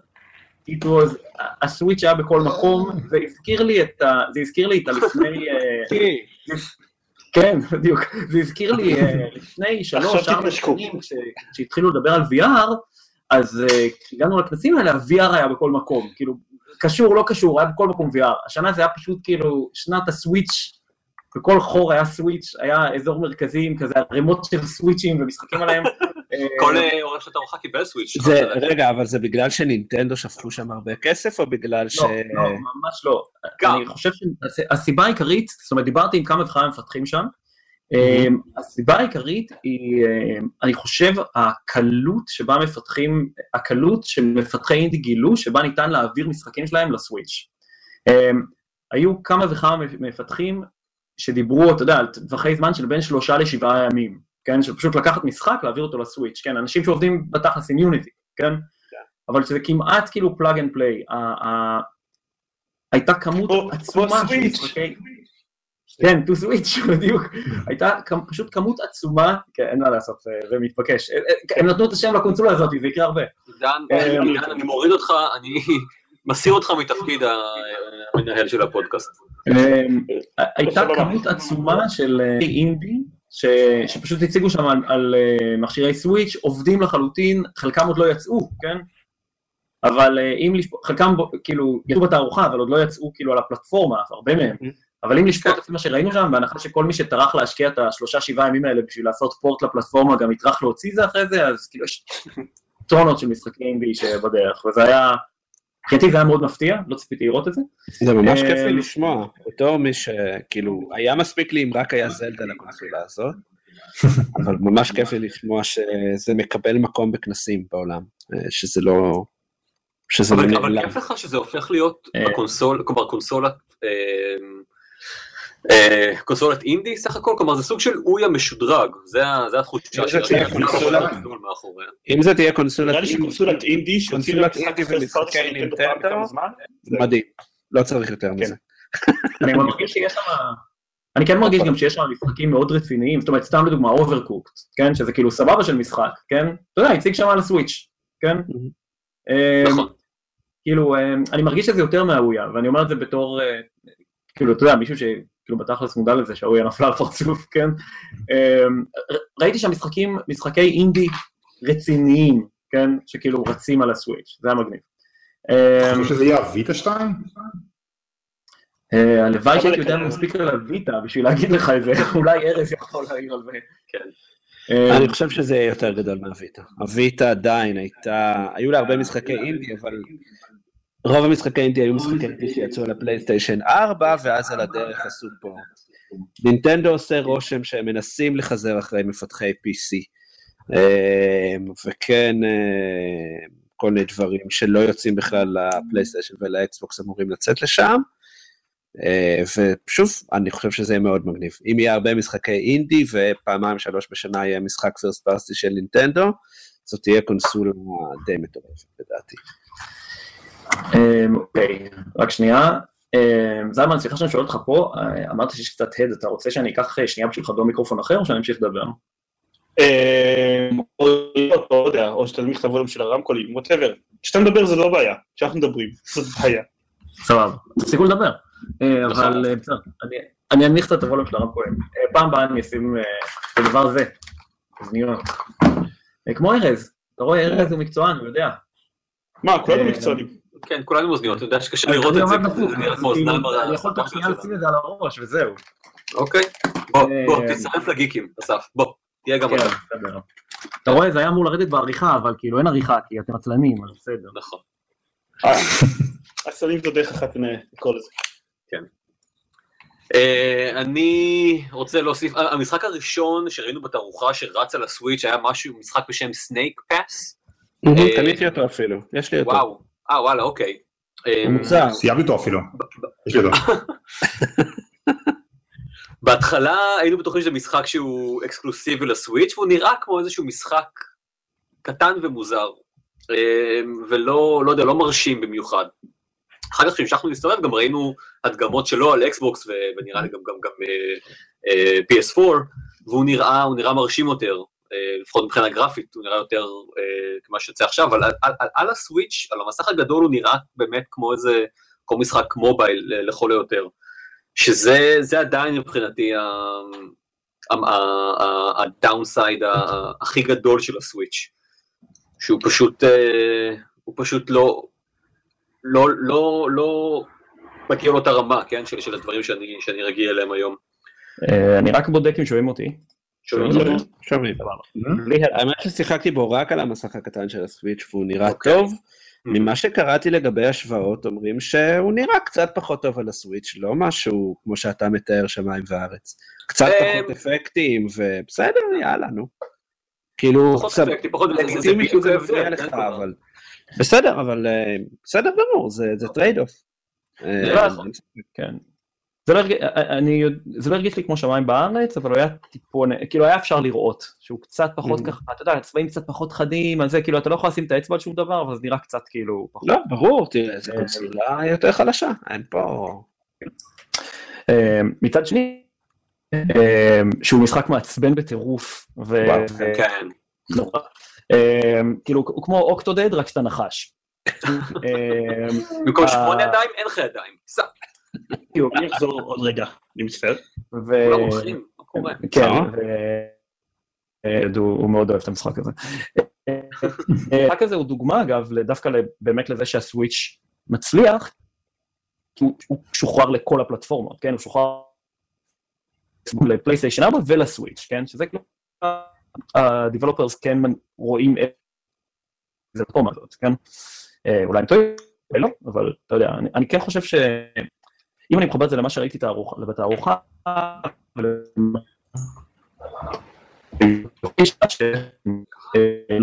It was, הסוויץ' היה בכל מקום, זה הזכיר לי את ה... זה הזכיר לי את הלפני... אה, כן, בדיוק. זה הזכיר לי אה, לפני שלוש, ארבע שנים, כשהתחילו לדבר על VR, אז אה, כשהגענו לכנסים האלה, ה-VR היה בכל מקום. כאילו, קשור, לא קשור, היה בכל מקום VR. השנה זה היה פשוט כאילו שנת הסוויץ', בכל חור היה סוויץ', היה אזור מרכזי עם כזה ערימות של סוויצ'ים ומשחקים עליהם. כל עורך של תערוכה קיבל סוויץ'. רגע, אבל זה בגלל שנינטנדו שפכו שם הרבה כסף, או בגלל ש... לא, לא, ממש לא. אני חושב שהסיבה העיקרית, זאת אומרת, דיברתי עם כמה וכמה מפתחים שם, הסיבה העיקרית היא, אני חושב, הקלות שבה מפתחים, הקלות שמפתחי אינדי גילו, שבה ניתן להעביר משחקים שלהם לסוויץ'. היו כמה וכמה מפתחים שדיברו, אתה יודע, על טווחי זמן של בין שלושה לשבעה ימים, כן? של פשוט לקחת משחק, להעביר אותו ל Switch, כן? אנשים שעובדים בתכלס עם Unity, כן? אבל שזה כמעט כאילו plug and play. הייתה כמות עצומה של משחקי... כן, to switch, בדיוק. הייתה פשוט כמות עצומה, כן, אין מה לעשות, זה מתבקש. הם נתנו את השם לקונסולה הזאת, זה יקרה הרבה. דן, אני מוריד אותך, אני מסיר אותך מתפקיד המנהל של הפודקאסט. הייתה כמות עצומה של אינדי, שפשוט הציגו שם על מכשירי סוויץ', עובדים לחלוטין, חלקם עוד לא יצאו, כן? אבל אם, חלקם כאילו יצאו בתערוכה, אבל עוד לא יצאו כאילו על הפלטפורמה, הרבה מהם. אבל אם לשפוט את מה שראינו שם, בהנחה שכל מי שטרח להשקיע את השלושה שבעה ימים האלה בשביל לעשות פורט לפלטפורמה גם יטרח להוציא זה אחרי זה, אז כאילו יש טונות של משחקי אינדי שבדרך, וזה היה, מבחינתי זה היה מאוד מפתיע, לא ציפיתי לראות את זה. זה ממש כיף לי לשמוע, בתור מי שכאילו, היה מספיק לי אם רק היה זלדה לקונסולה הזאת, אבל ממש כיף לי לשמוע שזה מקבל מקום בכנסים בעולם, שזה לא... שזה אבל, לא אבל כיף לך שזה הופך להיות בקונסול, כלומר קונסולת קונסולת אינדי סך הכל, כלומר זה סוג של אויה משודרג, זה התחושה שלה. אם זה תהיה קונסולת נראה לי שקונסולת אינדי, קונסולת אינדי ומשחקי נינטנדו, מדהים, לא צריך יותר מזה. אני מרגיש שיש שם... אני כן מרגיש גם שיש שם משחקים מאוד רציניים, זאת אומרת, סתם לדוגמה, Overcooked, כן? שזה כאילו סבבה של משחק, כן? אתה יודע, הציג שם על ה Switch, כן? נכון. כאילו, אני מרגיש שזה יותר מהאויה, ואני אומר את זה בתור, כאילו, אתה יודע, מישהו שכאילו בתכלס מודע לזה שהאויה נפלה על פרצוף, כן? ראיתי שם משחקים, משחקי אינדי רציניים, כן? שכאילו רצים על הסוויץ', זה היה מגניב. אני חושב שזה יהיה הוויטה 2? הלוואי שהייתי יודע מספיק על הוויטה בשביל להגיד לך את זה, אולי ארז יכול להעיר על זה. כן. אני חושב שזה יותר גדול מהוויטה. הוויטה עדיין הייתה, היו לה הרבה משחקי אינדי, אבל רוב המשחקי אינדי היו משחקי אינדי שיצאו על הפלייסטיישן 4, ואז על הדרך עשו פה. נינטנדו עושה רושם שהם מנסים לחזר אחרי מפתחי PC. וכן, כל מיני דברים שלא יוצאים בכלל לפלייסטיישן ולאקסבוקס אמורים לצאת לשם. ושוב, אני חושב שזה יהיה מאוד מגניב. אם יהיה הרבה משחקי אינדי ופעמיים שלוש בשנה יהיה משחק פרסט פרסטי של נינטנדו, זאת תהיה קונסולה די מטורפת לדעתי. אוקיי, רק שנייה. זלמן, סליחה שאני שואל אותך פה, אמרת שיש קצת הד, אתה רוצה שאני אקח שנייה בשבילך דו מיקרופון אחר או שאני אמשיך לדבר? או לא יודע, או שתנמיך את הווליום של הרמקולים, ווטאבר. כשאתה מדבר זה לא בעיה, כשאנחנו מדברים, זאת בעיה. סבבה, תפסיקו לדבר. אבל בסדר, אני אנמיך את הווליום של הרמקולים. פעם הבאה אני אשים את הדבר הזה, אוזניות. כמו ארז, אתה רואה, ארז הוא מקצוען, הוא יודע. מה, כולנו מקצוענים. כן, כולנו אוזניות, אתה יודע שקשה לראות את זה, אני יכול תוך שנייה לשים את זה על הראש, וזהו. אוקיי, בוא, תצטרף לגיקים, אסף, בוא, תהיה גם אתה. אתה רואה, זה היה אמור לרדת בעריכה, אבל כאילו אין עריכה, כי אתם עצלנים, אז בסדר. נכון. עצלנים זו דרך אחת לקרוא לזה. כן. אני רוצה להוסיף, המשחק הראשון שראינו בתערוכה שרץ על ה Switch היה משהו, משחק בשם Snake Pass. קניתי אותו אפילו, יש לי אותו. וואו, אה וואלה, אוקיי. מוצר. סיימתי אותו אפילו. יש לי אותו. בהתחלה היינו בטוחים שזה משחק שהוא אקסקלוסיבי ל Switch והוא נראה כמו איזשהו משחק קטן ומוזר, אה, ולא, לא יודע, לא מרשים במיוחד. אחר כך כשהמשכנו להסתובב גם ראינו הדגמות שלו על Xbox ונראה לי גם, גם, גם uh, uh, PS4, והוא נראה, הוא נראה מרשים יותר, לפחות מבחינה גרפית, הוא נראה יותר uh, כמו שיוצא עכשיו, אבל על, על, על, הסוויץ', על המסך הגדול הוא נראה באמת כמו איזה, כמו משחק מובייל לכל היותר, שזה עדיין מבחינתי הדאונסייד הכי גדול של הסוויץ', שהוא פשוט, הוא פשוט לא, לא, לא, לא מגיע לאותה רמה, כן, של, של הדברים שאני, שאני רגיל אליהם היום. אה, אני רק בודק אם שומעים אותי. שומעים אותי? שומעים. האמת ששיחקתי בו רק על המסך הקטן של ה Switch והוא נראה אוקיי. טוב. ממה שקראתי לגבי השוואות, אומרים שהוא נראה קצת פחות טוב על ה Switch, לא משהו כמו שאתה מתאר שמיים וארץ. קצת אה, פחות אפקטים, ובסדר, יאללה, נו. כאילו, לגיטימי שזה מפריע כן, לך, כלומר. אבל... בסדר, אבל אה, בסדר גמור, זה זה trade off. אה, לא נכון. כן. זה לא, הרגיש, אני, יודע- זה לא הרגיש לי כמו שמיים בארץ, אבל הוא היה טיפון, כאילו היה אפשר לראות שהוא קצת פחות Mhm. ככה, אתה יודע, הצבעים קצת פחות חדים, אז זה כאילו אתה לא יכול לשים את האצבע על שום דבר, אבל זה נראה קצת כאילו פחות. לא, ברור, תראה, זו אה, קונסולה יותר חלשה, אין פה... אה, מצד שני, אה, שהוא משחק מעצבן בטירוף, ו... כן. נורא. אה, כאילו הוא כמו אוקטודד רק שאתה נחש. אה, במקום אה, שמונה ידיים, אין לך ידיים. סע, אני אחזור עוד רגע, אני מצטער. ו- כולם הולכים, מה קורה? כן, אה? ו- אה, הוא מאוד אוהב את המשחק הזה. אה, המשחק הזה הוא דוגמה אגב דווקא באמת לזה שהסוויץ' מצליח, כי הוא שוחרר לכל הפלטפורמות, כן? הוא שוחרר לפלייסטיישן 4 ולסוויץ', כן? שזה כאילו, ה-Developers כן רואים את זה הפלטפורמה הזאת, כן? אה, אולי הם טועים, אולי לא, אבל אתה יודע, אני- אני כן חושב ש... אם אני מחבר את זה למה שראיתי תערוכה- בתערוכה,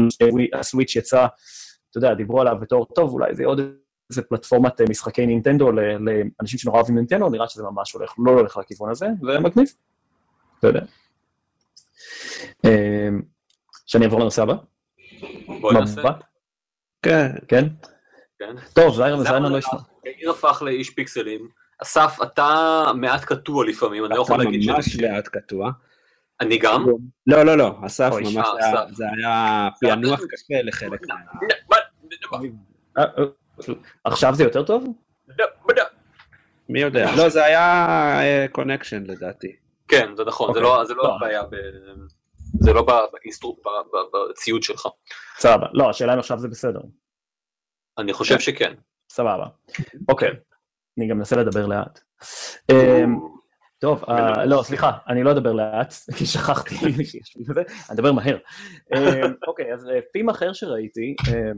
שהסוויץ' יצא, אתה יודע, דיברו עליו בתור טוב, אולי זה עוד איזה פלטפורמת אה, משחקי נינטנדו לאנשים שנורא אוהבים נינטנדו, נראה שזה ממש הולך, לא הולך לכיוון הזה, זה מגניב, אתה יודע. אה, שאני אעבור לנושא הבא? בואי נעשה. כן, כן? כן. טוב, זיירן לא ישמע. יאיר הפך לאיש פיקסלים. אסף, אתה מעט קטוע לפעמים, אני לא יכול אתה להגיד ממש שאני... לאט קטוע. אני גם? לא, לא, לא, אסף ממש אה. זה היה פענוח קשה לחלק מה... אה, אה, עכשיו זה יותר טוב? מי יודע? לא, זה היה קונקשן לדעתי. כן, זה נכון, זה אוקיי. לא- לא לא. הבעיה, ב- זה לא בציוד שלך. סבבה. לא, השאלה אם עכשיו זה בסדר. אני חושב שכן. סבבה. אוקיי. אני גם מנסה לדבר לאט. אמ, טוב, אה, לא, סליחה, אני לא אדבר לאט, כי שכחתי שיש לי את זה, אני אדבר מהר. אמ, אוקיי, אז אה, פים אחר שראיתי, אמ,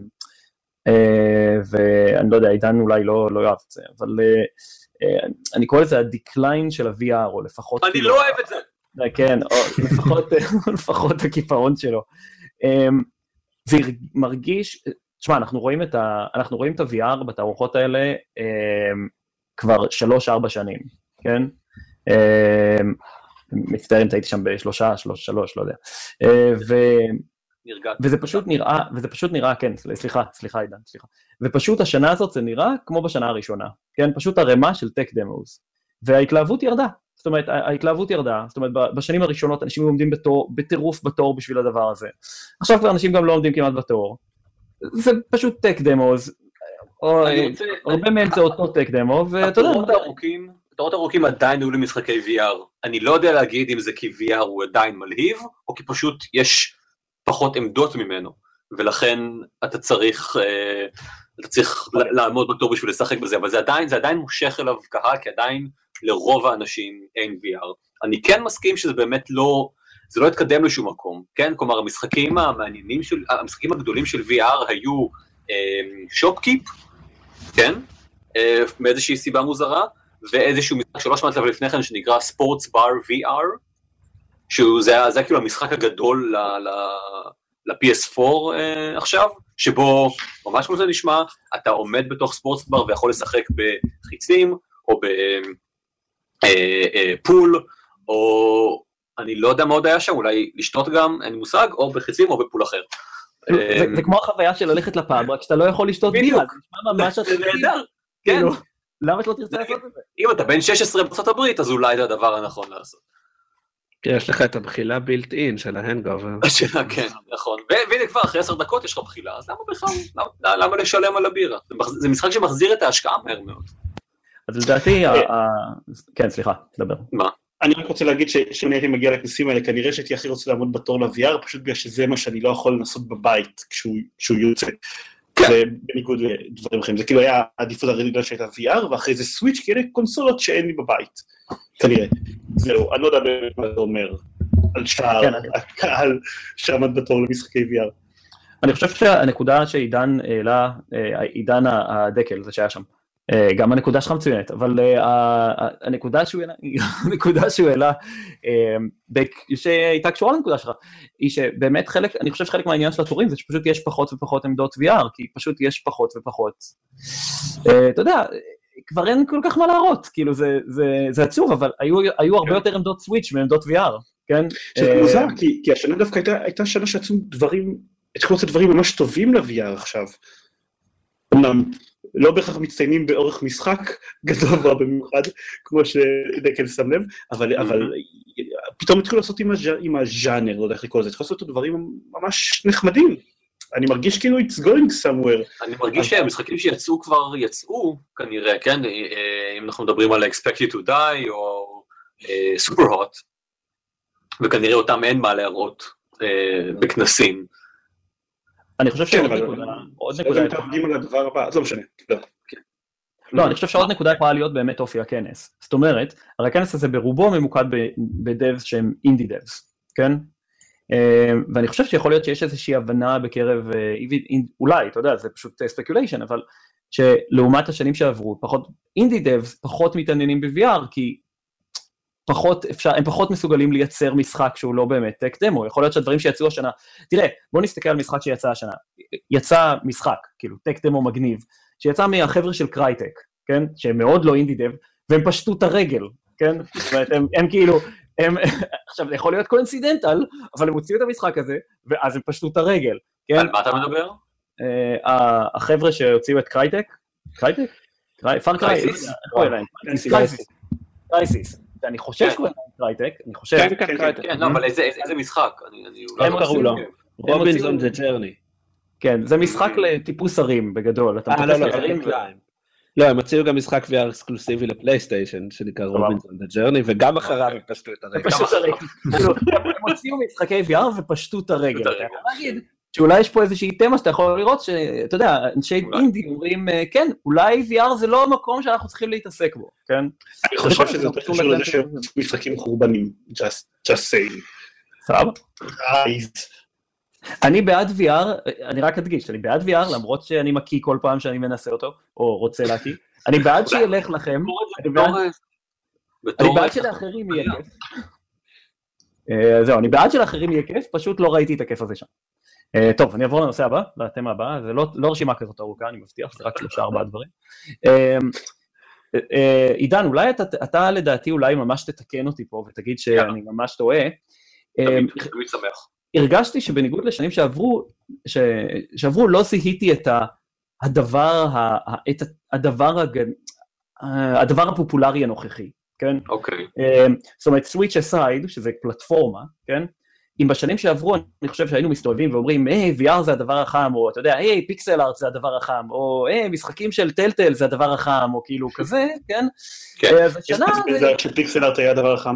אה, ואני לא יודע, עידן אולי לא יאהב את זה, אבל אה, אה, אני קורא לזה הדקליין של ה-VR, או לפחות... אני לא אוהב את זה. אה, כן, או לפחות, הקיפאון שלו. זה מרגיש, תשמע, אנחנו רואים את ה-VR בתערוכות האלה כבר שלוש-ארבע שנים, כן? אמ, מצטער אם טעיתי שם בשלושה, שלוש, שלוש, לא יודע. אה, ו... וזה פשוט נראה, וזה פשוט נראה, כן, סל- סליחה, סליחה עידן, סליחה. ופשוט השנה הזאת זה נראה כמו בשנה הראשונה, כן? פשוט ערימה של טק דמוס. וההתלהבות ירדה, זאת אומרת, ההתלהבות ירדה, זאת אומרת, בשנים הראשונות אנשים היו עומדים בתור, בטירוף בתור בשביל הדבר הזה. עכשיו כבר אנשים גם לא עומדים כמעט בתור. זה פשוט טק דמוס, הרבה מהם זה אותו טק דמו, ואתה יודע, התורות הארוכים, עדיין היו למשחקי VR. אני לא יודע להגיד אם זה כי VR הוא עדיין מלהיב, או כי פשוט יש פחות עמדות ממנו, ולכן אתה צריך, אה, אתה צריך לעמוד בתור בשביל לשחק בזה, אבל זה עדיין, זה עדיין מושך אליו קהל, כי עדיין לרוב האנשים אין VR. אני כן מסכים שזה באמת לא, זה לא התקדם לשום מקום, כן? כלומר, המשחקים המעניינים של, המשחקים הגדולים של VR היו שופקיפ, כן? אה, מאיזושהי סיבה מוזרה, ואיזשהו משחק שלא שמעתי עליו לפני כן שנקרא ספורטס בר VR, שהוא זה, היה- היה כאילו המשחק הגדול ל- ל- ל-PS4 אה, עכשיו, שבו, ממש כמו זה נשמע, אתה עומד בתוך ספורטס בר ויכול לשחק בחיצים, או בפול, או אני לא יודע מה עוד היה שם, אולי לשתות גם, אין מושג, או בחיצים או בפול אחר. זה זה כמו החוויה של ללכת לפאב, רק שאתה לא יכול לשתות בדיוק. בירה, זה נשמע ממש נהדר, כן. כאילו, למה שלא תרצה לעשות את זה? אם אתה בן 16 בארצות הברית, אז אולי זה הדבר הנכון לעשות. יש לך את הבחילה בילט אין של ההנגובר. כן, נכון. והנה כבר אחרי עשר דקות יש לך בחילה, אז למה בכלל, למה- לשלם על הבירה? זה משחק שמחזיר את ההשקעה מהר מאוד. אז לדעתי, כן, סליחה, תדבר. מה? אני רק רוצה להגיד שאם אני הייתי מגיע לכנסים האלה, כנראה שהייתי הכי רוצה לעמוד בתור ל-VR, פשוט בגלל שזה מה שאני לא יכול לנסות בבית כשהוא כשהוא יוצא. זה בניגוד לדברים אחרים, זה כאילו היה העדיפות הרגילה שהייתה VR, ואחרי זה סוויץ', כי אלה קונסולות שאין לי בבית, כנראה. זהו, אני לא יודע באמת מה זה אומר על שאר כן, הקהל שעמד בתור למשחקי VR. אני חושב שהנקודה שעידן העלה, אה, עידן הדקל, זה שהיה שם, גם הנקודה שלך מצוינת, אבל אה, הנקודה שהוא העלה, הנקודה שהוא העלה, אה, שהייתה קשורה לנקודה שלך, היא שבאמת חלק, אני חושב שחלק מהעניין של התורים זה שפשוט יש פחות ופחות עמדות VR, כי פשוט יש פחות ופחות. אה, אתה יודע, כבר אין כל כך מה להראות, כאילו זה, זה, זה עצוב, אבל היו, היו הרבה יותר עמדות סוויץ' מעמדות VR, כן? שזה אה, מוזר, כי, כי השנה דווקא הייתה, הייתה שנה שיצאו דברים, התחילו לצאת דברים ממש טובים ל-VR עכשיו. אמנם לא בהכרח מצטיינים באורך משחק גדול במיוחד, כמו שדקל שם לב, אבל, אבל פתאום התחילו לעשות עם, הז'... עם הז'אנר, לא יודע איך לקרוא לזה, התחילו לעשות דברים ממש נחמדים. אני מרגיש כאילו it's going somewhere. אני מרגיש שהמשחקים שיצאו כבר יצאו, כנראה, כן? אה, אם אנחנו מדברים על Expect You to Die או Superhot, וכנראה אותם אין מה להראות אה, בכנסים. אני חושב כן, שעוד נקודה, עוד נקודה, הם מתערבים על הדבר הבא, אז לא משנה. לא. לא, אני חושב שעוד נקודה יכולה להיות באמת אופי הכנס. זאת אומרת, הרי הכנס הזה ברובו ממוקד ב devs שהם indie devs, כן? אה, ואני חושב שיכול להיות שיש איזושהי הבנה בקרב, אה, אולי, אתה יודע, זה פשוט speculation, אבל שלעומת השנים שעברו, פחות indie devs פחות מתעניינים ב-VR, כי פחות אפשר, הם פחות מסוגלים לייצר משחק שהוא לא באמת tech demo, יכול להיות שהדברים שיצאו השנה, תראה, בוא נסתכל על משחק שיצא השנה, יצא משחק, כאילו tech demo מגניב, שיצא מהחבר'ה של Crytek, כן? שהם מאוד לא indie dev, והם פשטו את הרגל, כן? זאת אומרת, הם, הם כאילו, הם, עכשיו, זה יכול להיות coincidental, אבל הם הוציאו את המשחק הזה, ואז הם פשטו את הרגל, כן? על מה אתה מדבר? ה- החבר'ה שהוציאו את Crytek, Crytek? Cry- Far? Crysis, Crysis. אני חושב כן. שקוראים להם Crytek, אני חושב. כן, כן, כן, כן, כן. כן, לא, אבל איזה- משחק? הם איך קראו לו? Robinson The Journey. כן, זה משחק לטיפוס הרים בגדול, אתה אה, לא, מטפס לא, הרים, The Climb. לא, הם הוציאו גם משחק VR אקסקלוסיבי ל PlayStation, שנקרא. Robinson The Journey, וגם אחריו הם פשטו את הרגל. כאילו, הם הוציאו משחקי VR ופשטו את הרגל. את הרגל. אתה יכול להגיד שאולי יש פה איזושהי תמה שאתה יכול לראות, שאתה יודע, אנשי. אינדי אומרים, אה, כן, אולי VR זה לא המקום שאנחנו צריכים להתעסק בו, כן? אני חושב שזה יותר קשור לזה נותן- שהם משחקים חורבנים, just just saying. סבבה. אני בעד VR, אני רק אדגיש, אני בעד VR, למרות שאני מקיא כל פעם שאני מנסה אותו, או רוצה להקיא. אני בעד שילך לכם, אני בעד שלאחרים יהיה כיף. אה, זהו, אני בעד שלאחרים יהיה כיף, פשוט לא ראיתי את הכיף הזה שם. אה, טוב, אני אעבור לנושא הבא, לתמה הבאה, זה לא לא רשימה כזאת ארוכה, אני מבטיח, זה רק שלושה ארבעה דברים. אה, אה, עידן, אולי אתה, אתה לדעתי אולי ממש תתקן אותי פה ותגיד שאני ממש טועה. תמיד תמיד שמח. הרגשתי שבניגוד לשנים שעברו, ש, שעברו לא זיהיתי את הדבר, ה, את הדבר, הג, הדבר הפופולרי הנוכחי, כן? אוקיי. אה, זאת אומרת, סוויץ' אסייד, שזה פלטפורמה, כן? אם בשנים שעברו, אני חושב שהיינו מסתובבים ואומרים, היי, VR זה הדבר החם, או אתה יודע, היי, פיקסל ארט זה הדבר החם, או היי, משחקים של טלטל זה הדבר החם, או כאילו כזה, כן? כן. אה, אז יש השנה, זה- שפיקסל ארט היה הדבר החם.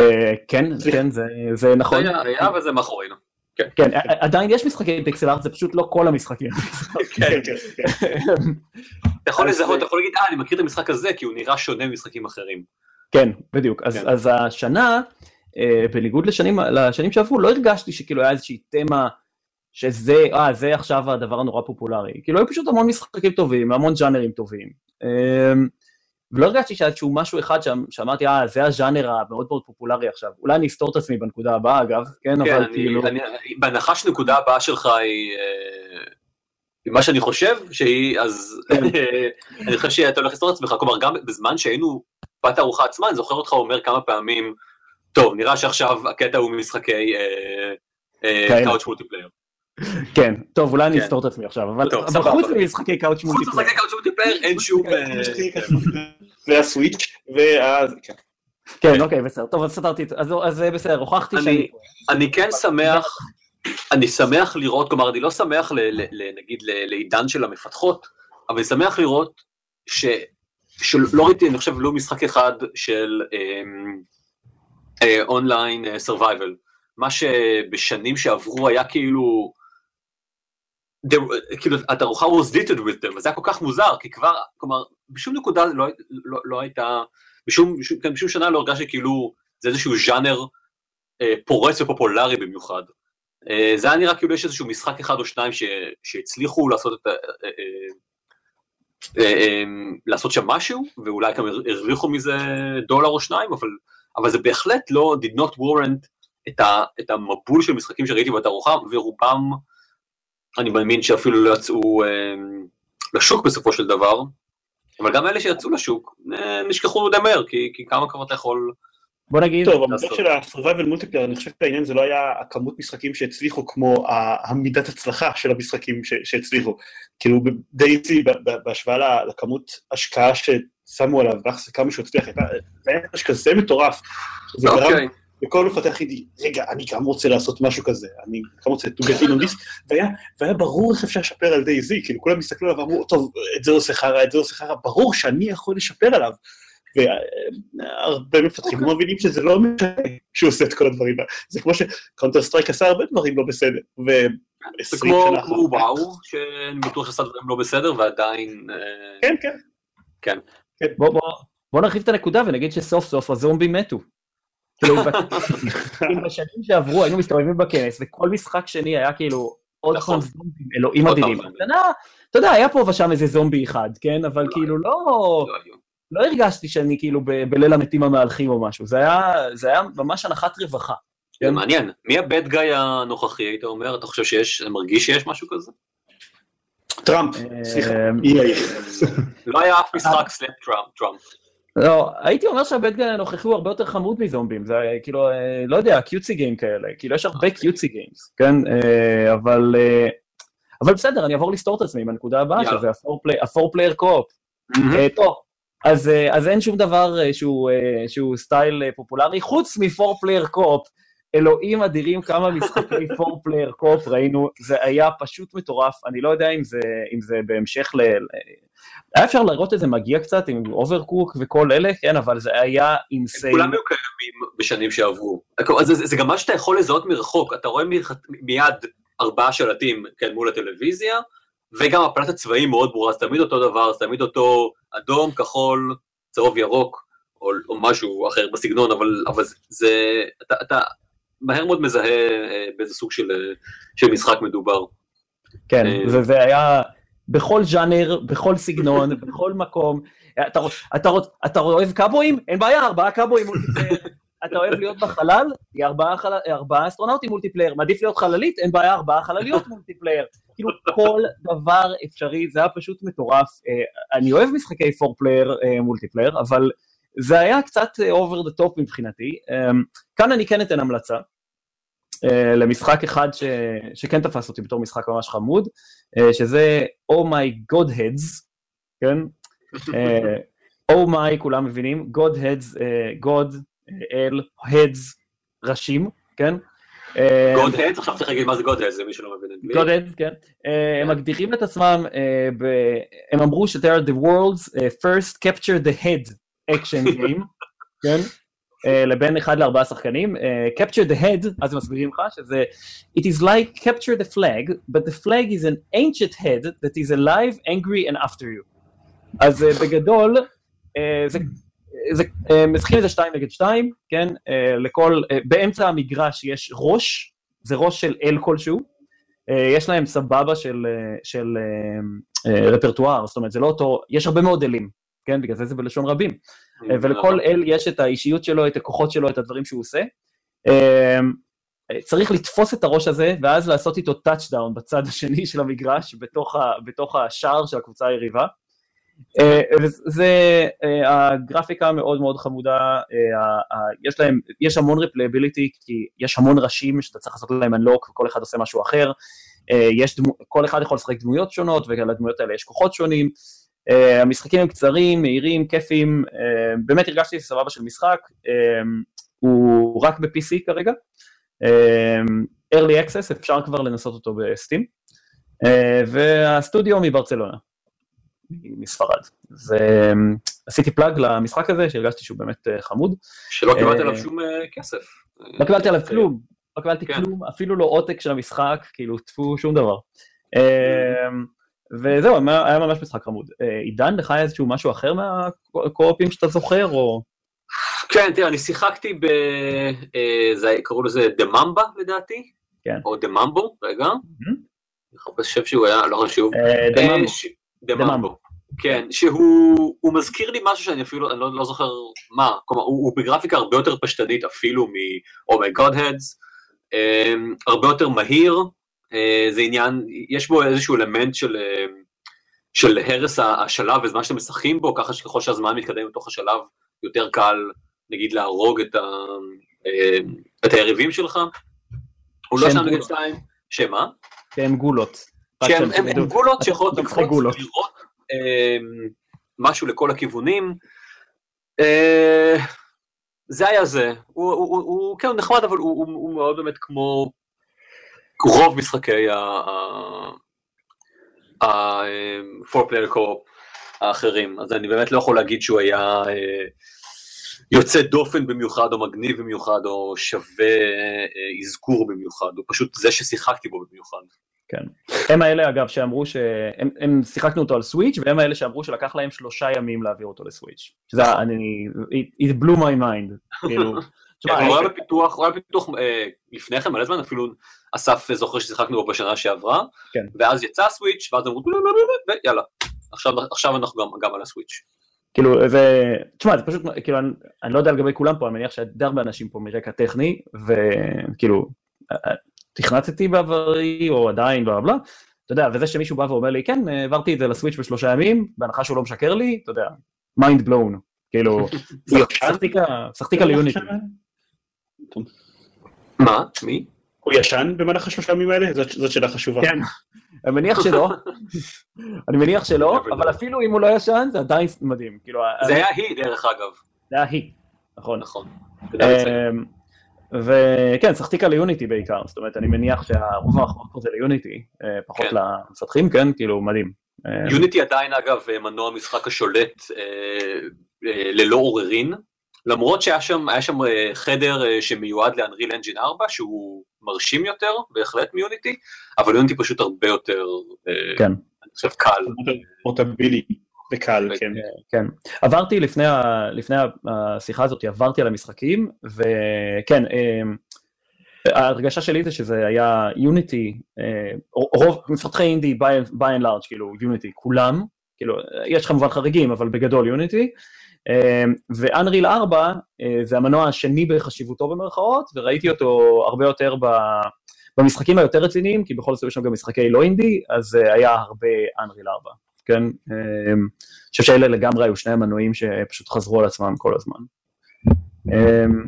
אה, כן. כן, זה- זה נכון. היה היה וזה מאחורינו. כן, עדיין יש משחקי פיקסל ארט, זה פשוט לא כל המשחקים. כן, כן, כן. אתה יכול לזהות, אתה יכול להגיד, אה, אני מכיר את המשחק הזה, כי הוא נראה שונה ממשחקים אחרים. כן, בדיוק. אז, כן. השנה, אה, בניגוד לשנים, לשנים שעברו, לא הרגשתי שכאילו היה איזושהי תמה שזה, אה, זה עכשיו הדבר הנורא פופולרי. כאילו, היו פשוט המון משחקים טובים, המון ג'אנרים טובים. אה, ולא הרגשתי שהיה איזשהו משהו אחד שאמרתי, אה, זה הז'אנר המאוד מאוד פופולרי עכשיו. אולי אני אסתור את עצמי בנקודה הבאה, אגב, כן, כן, אבל אני- כאילו... אני- בהנחה שנקודה הבאה שלך היא... אה, מה שאני חושב שהיא, אז אני חושב שאתה הולך לסתור את עצמך, כלומר גם בזמן שהיינו בתערוכה עצמה, אני זוכר אותך אומר כמה פעמים, טוב, נראה שעכשיו הקטע הוא משחקי. couch multiplayer. כן, טוב, אולי אני כן. אסתור את עצמי עכשיו, אבל טוב, אבל סבבה. חוץ ממשחקי couch חוץ multiplayer. משחקי couch multiplayer אין שום... אה, וה Switch, וה... כן. כן, אוקיי, בסדר. טוב, אז סתרתי את זה. אז- אה, בסדר, הוכחתי אני- שאני... אני כן שמח, אני שמח לראות, כלומר אני לא שמח נגיד לאידן של המפתחות, אבל אני שמח לראות ש, שלא ראיתי, אני חושב, לא משחק אחד של online survival. מה שבשנים שעברו היה כאילו, there- כאילו התערוכה was littered with them, וזה היה כל כך מוזר, כי כבר, כלומר, בשום נקודה לא, לא, לא הייתה, בשום, בשום, בשום שנה לא הרגשתי כאילו זה איזשהו ז'אנר אה, פורץ ופופולרי במיוחד. אה, זה היה נראה כאילו יש איזשהו משחק אחד או שניים ש, שהצליחו לעשות את ה... אה, אה, לעשות שם משהו, ואולי גם הר- הרוויחו מזה דולר או שניים, אבל, אבל זה בהחלט לא did not warrant את, ה, את המבול של משחקים שראיתי בתערוכה, ורובם, אני מאמין שאפילו לא יצאו אה, לשוק בסופו של דבר, אבל גם אלה שיצאו לשוק, אה, נשכחו די מהר, כי, כי כמה כבר אתה יכול... בוא נגיד, טוב, לעשות. של ה-survival multiplayer, אני חושב שהעניין זה לא היה הכמות משחקים שהצליחו כמו המידת הצלחה של המשחקים שהצליחו. כאילו דייזי בהשוואה ל- לכמות השקעה ששמו עליו, ביחס לכמה שהוא הצליח, הייתה זה היה ממש כזה מטורף. זה גרם אוקיי. וכל מפתח אינדי, רגע, אני גם רוצה לעשות משהו כזה, אני גם רוצה to get in on this, והיה, והיה ברור איך אפשר לשפר על DayZ, כאילו כולם הסתכלו עליו ואמרו, טוב, את זה עושה חרא, את זה עושה חרא, ברור שאני יכול לשפר עליו. והרבה מפתחים לא מבינים שזה לא משנה שהוא עושה את כל הדברים האלה. זה כמו ש Counter Strike עשה הרבה דברים לא בסדר. זה ו-20 כמו וואו, שאני בטוח שעשה דברים לא בסדר, ועדיין... אה, כן, כן. בוא, בוא, בוא נרחיב את הנקודה ונגיד שסוף סוף הזומבים מתו. כאילו, בשנים שעברו היינו מסתובבים בכנס וכל משחק שני היה כאילו עוד נכון. פעם זומבים, אלוהים אדירים. אתה יודע, היה פה ושם איזה זומבי אחד, כן? אבל כאילו לא, לא. לא הרגשתי שאני כאילו בליל המתים המהלכים או משהו, זה היה, ממש הנחת רווחה. זה מעניין, מי ה bad guy הנוכחי, היית אומר? אתה חושב שיש, מרגיש שיש משהו כזה? טראמפ, סליחה. אמ, EA. לא היה אף משחק slap טראמפ, טראמפ. לא, הייתי אומר שה bad guy הנוכחי הוא הרבה יותר חמוד מזומבים, זה כאילו, אה, לא יודע, cutesy game כאלה, כאילו יש הרבה cutesy games, כן? אה, אבל אה, אבל בסדר, אני אעבור לסתור את עצמי עם הנקודה הבאה. שזה ה-4 player co-op. אה, טוב, אז, אה, אז אין שום דבר אה, שהוא, אה, סטייל אה, פופולרי, חוץ מ-4 player co-op. אלוהים אדירים כמה משחקי 4 player co-op ראינו, זה היה פשוט מטורף, אני לא יודע אם זה, אם זה בהמשך ל... היה אפשר לראות את זה מגיע קצת עם Overcooked וכל אלה, כן, אבל זה היה insane. כולם היו קיימים בשנים שעברו. אז זה, זה גם מה שאתה יכול לזהות מרחוק, אתה רואה מח- מיד ארבעה שלטים כן, מול הטלוויזיה, וגם הפלטת צבע היא מאוד ברורה, זה תמיד אותו דבר, זה תמיד אותו אדום, כחול, צהוב ירוק, או, או משהו אחר בסגנון, אבל, אבל זה, אתה, אתה מהר מאוד מזהה אה, באיזה סוג של, אה, של משחק מדובר. כן, אה, זה, זה היה בכל ז'אנר, בכל סגנון, בכל מקום. אתה, אתה, אתה אוהב קאובויים? אין בעיה, ארבעה קאובויים multiplayer. אתה אוהב להיות בחלל? יהיה ארבעה, חל... ארבעה אסטרונאוטים multiplayer. מעדיף להיות חללית? אין בעיה, ארבעה חלליות multiplayer. כאילו, כל דבר אפשרי, זה היה פשוט מטורף. אני אוהב משחקי 4-player multiplayer, אבל זה היה קצת over the top מבחינתי. אה, כאן אני כן אתן המלצה. אה, למשחק אחד ש... שכן תפס אותי בתור משחק ממש חמוד, אה, שזה Oh My God Heads, כן? אה, Oh My, כולם מבינים, God Heads, אה, God, אל, Heads, ראשים, כן? God Heads, עכשיו צריך להגיד מה זה God Heads, זה מי שלא מבין אנגלית. God Heads, כן. הם מגדירים את עצמם, הם אמרו ש- they are the world's first capture the head action game, כן? אה, לבין אחד לארבעה שחקנים. אה, capture the head, אז הם מסבירים לך שזה It is like capture the flag, but the flag is an ancient head that is alive, angry and after you. אז אה, בגדול, זה, זה, משחקים את זה שתיים נגד שתיים, כן? לכל, באמצע המגרש יש ראש, זה ראש של אל כלשהו. יש להם סבבה של, של רפרטואר, זאת אומרת, זה לא אותו, יש הרבה מאוד אלים, כן? בגלל זה זה בלשון רבים. ולכל אל יש את האישיות שלו, את הכוחות שלו, את הדברים שהוא עושה. אה, צריך לתפוס את הראש הזה, ואז לעשות איתו touchdown בצד השני של המגרש, בתוך, ה, בתוך השער של הקבוצה היריבה. אה, זה אה, הגרפיקה מאוד מאוד חמודה, אה, יש להם, יש המון replayability, כי יש המון ראשים שאתה צריך לעשות להם unlock וכל אחד עושה משהו אחר, יש דמו, כל אחד יכול לשחק דמויות שונות ולדמויות האלה יש כוחות שונים, המשחקים הם קצרים, מהירים, כיפים, אה, באמת הרגשתי סבבה של משחק, אה, הוא רק ב-PC כרגע, אה, early access, אפשר כבר לנסות אותו בסטים, אה, והסטודיו מברצלונה. מספרד. אז אה, עשיתי פלאג למשחק הזה, שהרגשתי שהוא באמת אה, חמוד. שלא קיבלת אה, עליו שום אה, כסף. לא קיבלתי עליו כלום, לא קיבלתי כן. כלום, אפילו לא עותק של המשחק, כאילו, טפו, שום דבר. וזהו, היה ממש משחק חמוד. אה, עידן, לך היה איזשהו משהו אחר מהקו-אופים שאתה זוכר, או... כן, תראה, אני שיחקתי ב... אה, זה- קראו לזה דממבה לדעתי? כן. או דממבו, רגע. אני חושב שהוא היה, לא חשוב. דממבו. דממבו. כן, שהוא הוא מזכיר לי משהו שאני אפילו, אני לא, לא זוכר מה, כלומר, הוא, הוא בגרפיקה הרבה יותר פשטנית אפילו מ-Oh my God Heads, אה, הרבה יותר מהיר, זה עניין, יש בו איזשהו אלמנט של, אה, של הרס השלב בזמן שאתם משחקים בו, ככה שככל שהזמן מתקדם בתוך השלב, יותר קל, נגיד, להרוג את, ה, אה, את היריבים שלך. הוא לא שם נגד. שתיים, שמה? שהם גולות. שהם הם, הם. גולות שיכולות לקפוץ. ולראות אה, משהו לכל הכיוונים. אה, זה היה זה. הוא, הוא, הוא, הוא כן הוא נחמד, אבל הוא, הוא, הוא מאוד באמת כמו רוב משחקי ה-4 player co-op האחרים. אז אני באמת לא יכול להגיד שהוא היה אה, יוצא דופן במיוחד, או מגניב במיוחד, או שווה אה, אזכור במיוחד. הוא פשוט זה ששיחקתי בו במיוחד. הם האלה, אגב, שאמרו שהם הם שיחקנו אותו על סוויץ', והם האלה שאמרו שלקח להם שלושה ימים להעביר אותו לסוויץ'. שזה, אני, it, it blew my mind. כאילו, כן, הוא היה בפיתוח, הוא היה בפיתוח אה, לפני כן מלא זמן, אפילו אסף זוכר ששיחקנו בו בשנה שעברה, כן. ואז יצא הסוויץ', ואז אמרו, ויאללה, עכשיו, עכשיו אנחנו גם, גם על הסוויץ'. כאילו זה, תשמע זה פשוט, כאילו אני, אני לא יודע לגבי כולם פה, אני מניח שדי הרבה אנשים פה מרקע טכני, וכאילו, אה, תכנתתי בעברי או עדיין בלה בלה, אתה יודע, וזה שמישהו בא ואומר לי, כן, העברתי את זה לסוויץ' בשלושה ימים, בהנחה שהוא לא משקר לי, אתה יודע, mind blown, כאילו, שחקיקה, שחקיקה ליוניטי. מה? מי? הוא ישן במהלך השלושה ימים האלה? זאת זאת שאלה חשובה. כן, אני מניח שלא, אני מניח שלא, אבל אפילו אם הוא לא ישן, זה עדיין מדהים, כאילו, זה היה היא, דרך אגב. זה היה היא, נכון. נכון. אמ, וכן, שחקתי ליוניטי בעיקר, זאת אומרת, אני מניח שהרוב האחרון פה זה ליוניטי, אה, פחות כן. למפתחים, כן, כאילו, מדהים. אה, יוניטי עדיין, אגב, מנוע המשחק השולט אה, אה, ללא עוררין, למרות שהיה שם, היה שם אה, חדר אה, שמיועד לאנריל אנג'ין 4, שהוא מרשים יותר, בהחלט מיוניטי, אבל יוניטי פשוט הרבה יותר, אה, כן. אני חושב, קל. פורטבילי וקל, כן. כן. עברתי לפני, ה, לפני השיחה הזאת, עברתי על המשחקים, וכן, אמ, ההרגשה שלי זה שזה היה יוניטי, רוב מפתחי אינדי by and large, כאילו יוניטי, כולם, כאילו, יש כמובן חריגים, אבל בגדול יוניטי, ואנריל 4 אה, זה המנוע השני בחשיבותו במרכאות, וראיתי אותו הרבה יותר ב... במשחקים היותר רציניים, כי בכל זאת יש שם גם משחקי לא אינדי, אז אה, היה הרבה אנריל 4, כן? אני חושב שאלה לגמרי היו שני המנועים שפשוט חזרו על עצמם כל הזמן. אמ,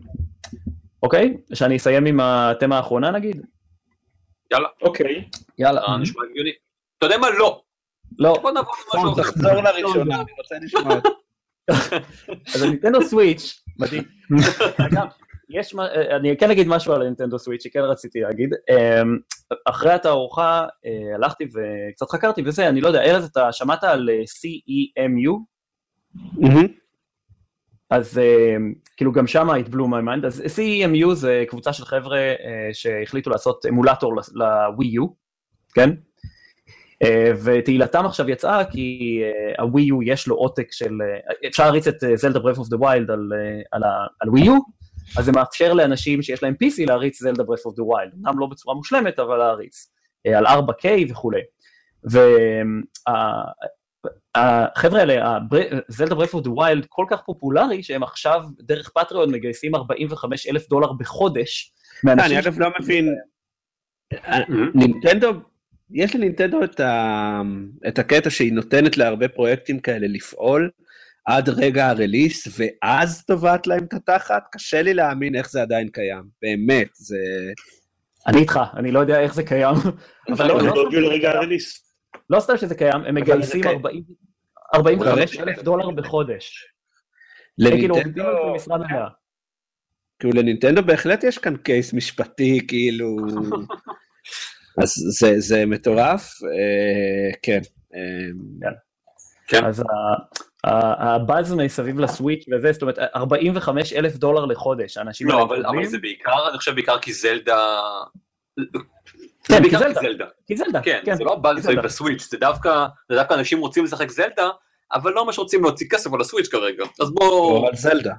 אוקיי, שאני אסיים עם התמה האחרונה נגיד? יאללה, אוקיי. יאללה. אה, נשמע הגיוני. אתה יודע מה? לא. לא, בוא נעבור למשהו אחר. תחזור לראשונה, אני רוצה לשמוע. אז הניטנדו סוויץ', מדהים. אגב, יש, מה- אני כן אגיד משהו על הניטנדו סוויץ' שכן רציתי להגיד. אמ, אחרי התערוכה אה, הלכתי וקצת חקרתי וזה, אני לא יודע, ארז, אתה שמעת על אה, CEMU? אז אה, כאילו גם שם it blew my mind, אז CEMU זה קבוצה של חבר'ה שהחליטו לעשות אמולטור לווי יו, כן? אה, ותהילתם עכשיו יצאה כי אה, הווי יו יש לו עותק של, אה, אפשר להריץ את זלדה Breath of the Wild על ווי יו, אז זה מאפשר לאנשים שיש להם PC להריץ זלדה Breath of the Wild, אמנם לא בצורה מושלמת אבל להריץ, על 4K וכולי. והחבר'ה האלה, זלדה Breath of the Wild כל כך פופולרי שהם עכשיו דרך Patreon מגייסים 45 אלף דולר בחודש. אני אגב לא מבין. נינטנדו יש לנינטנדו את, ה... את הקטע שהיא נותנת להרבה פרויקטים כאלה לפעול עד רגע הרליס, ואז טובעת להם את התחת, קשה לי להאמין איך זה עדיין קיים, באמת, זה... אני איתך, אני לא יודע איך זה קיים. אבל לא, לא הגיעו לרגע הרליס. לא סתם שזה קיים, הם מגייסים 45 אלף דולר בחודש. כאילו מלאה. כאילו לנינטנדו בהחלט יש כאן קייס משפטי, כאילו... אז זה, זה מטורף, אה, כן. אה, כן. אז הבאז מסביב לסוויץ' וזה, זאת אומרת, 45 אלף דולר לחודש, אנשים לא, אבל, אבל זה בעיקר, אני חושב בעיקר כי זלדה... כן, כי זלדה. כי זלדה. כן, כן, זה לא הבאז מסביב לסוויץ', זה דווקא, זה דווקא אנשים רוצים לשחק זלדה, אבל לא ממש רוצים להוציא כסף על הסוויץ' כרגע, אז בואו... או על זלדה.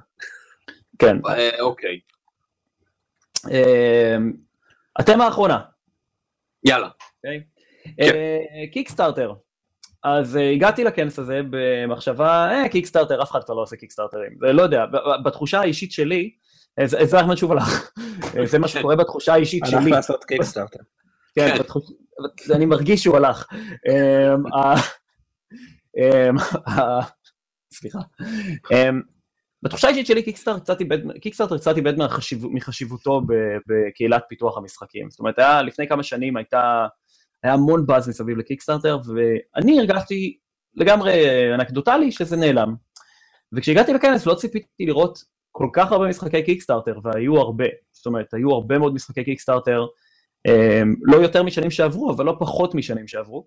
כן. אה, אוקיי. התמה האחרונה. יאללה. קיקסטארטר. אז uh, הגעתי לכנס הזה במחשבה, אה, קיקסטארטר, אף אחד כבר לא עושה קיקסטארטרים. לא יודע, בתחושה האישית שלי, זה אחמד שוב הלך, זה מה שקורה בתחושה האישית שלי. הלך לעשות קיקסטארטר. כן, אני מרגיש שהוא הלך. סליחה. בתחושה האישית שלי קיקסטארטר קצת איבד מחשיבותו בקהילת פיתוח המשחקים. זאת אומרת, היה לפני כמה שנים הייתה... היה המון באז מסביב לקיקסטארטר, ואני הרגשתי לגמרי אנקדוטלי שזה נעלם. וכשהגעתי לכנס לא ציפיתי לראות כל כך הרבה משחקי קיקסטארטר, והיו הרבה. זאת אומרת, היו הרבה מאוד משחקי קיקסטארטר, לא יותר משנים שעברו, אבל לא פחות משנים שעברו.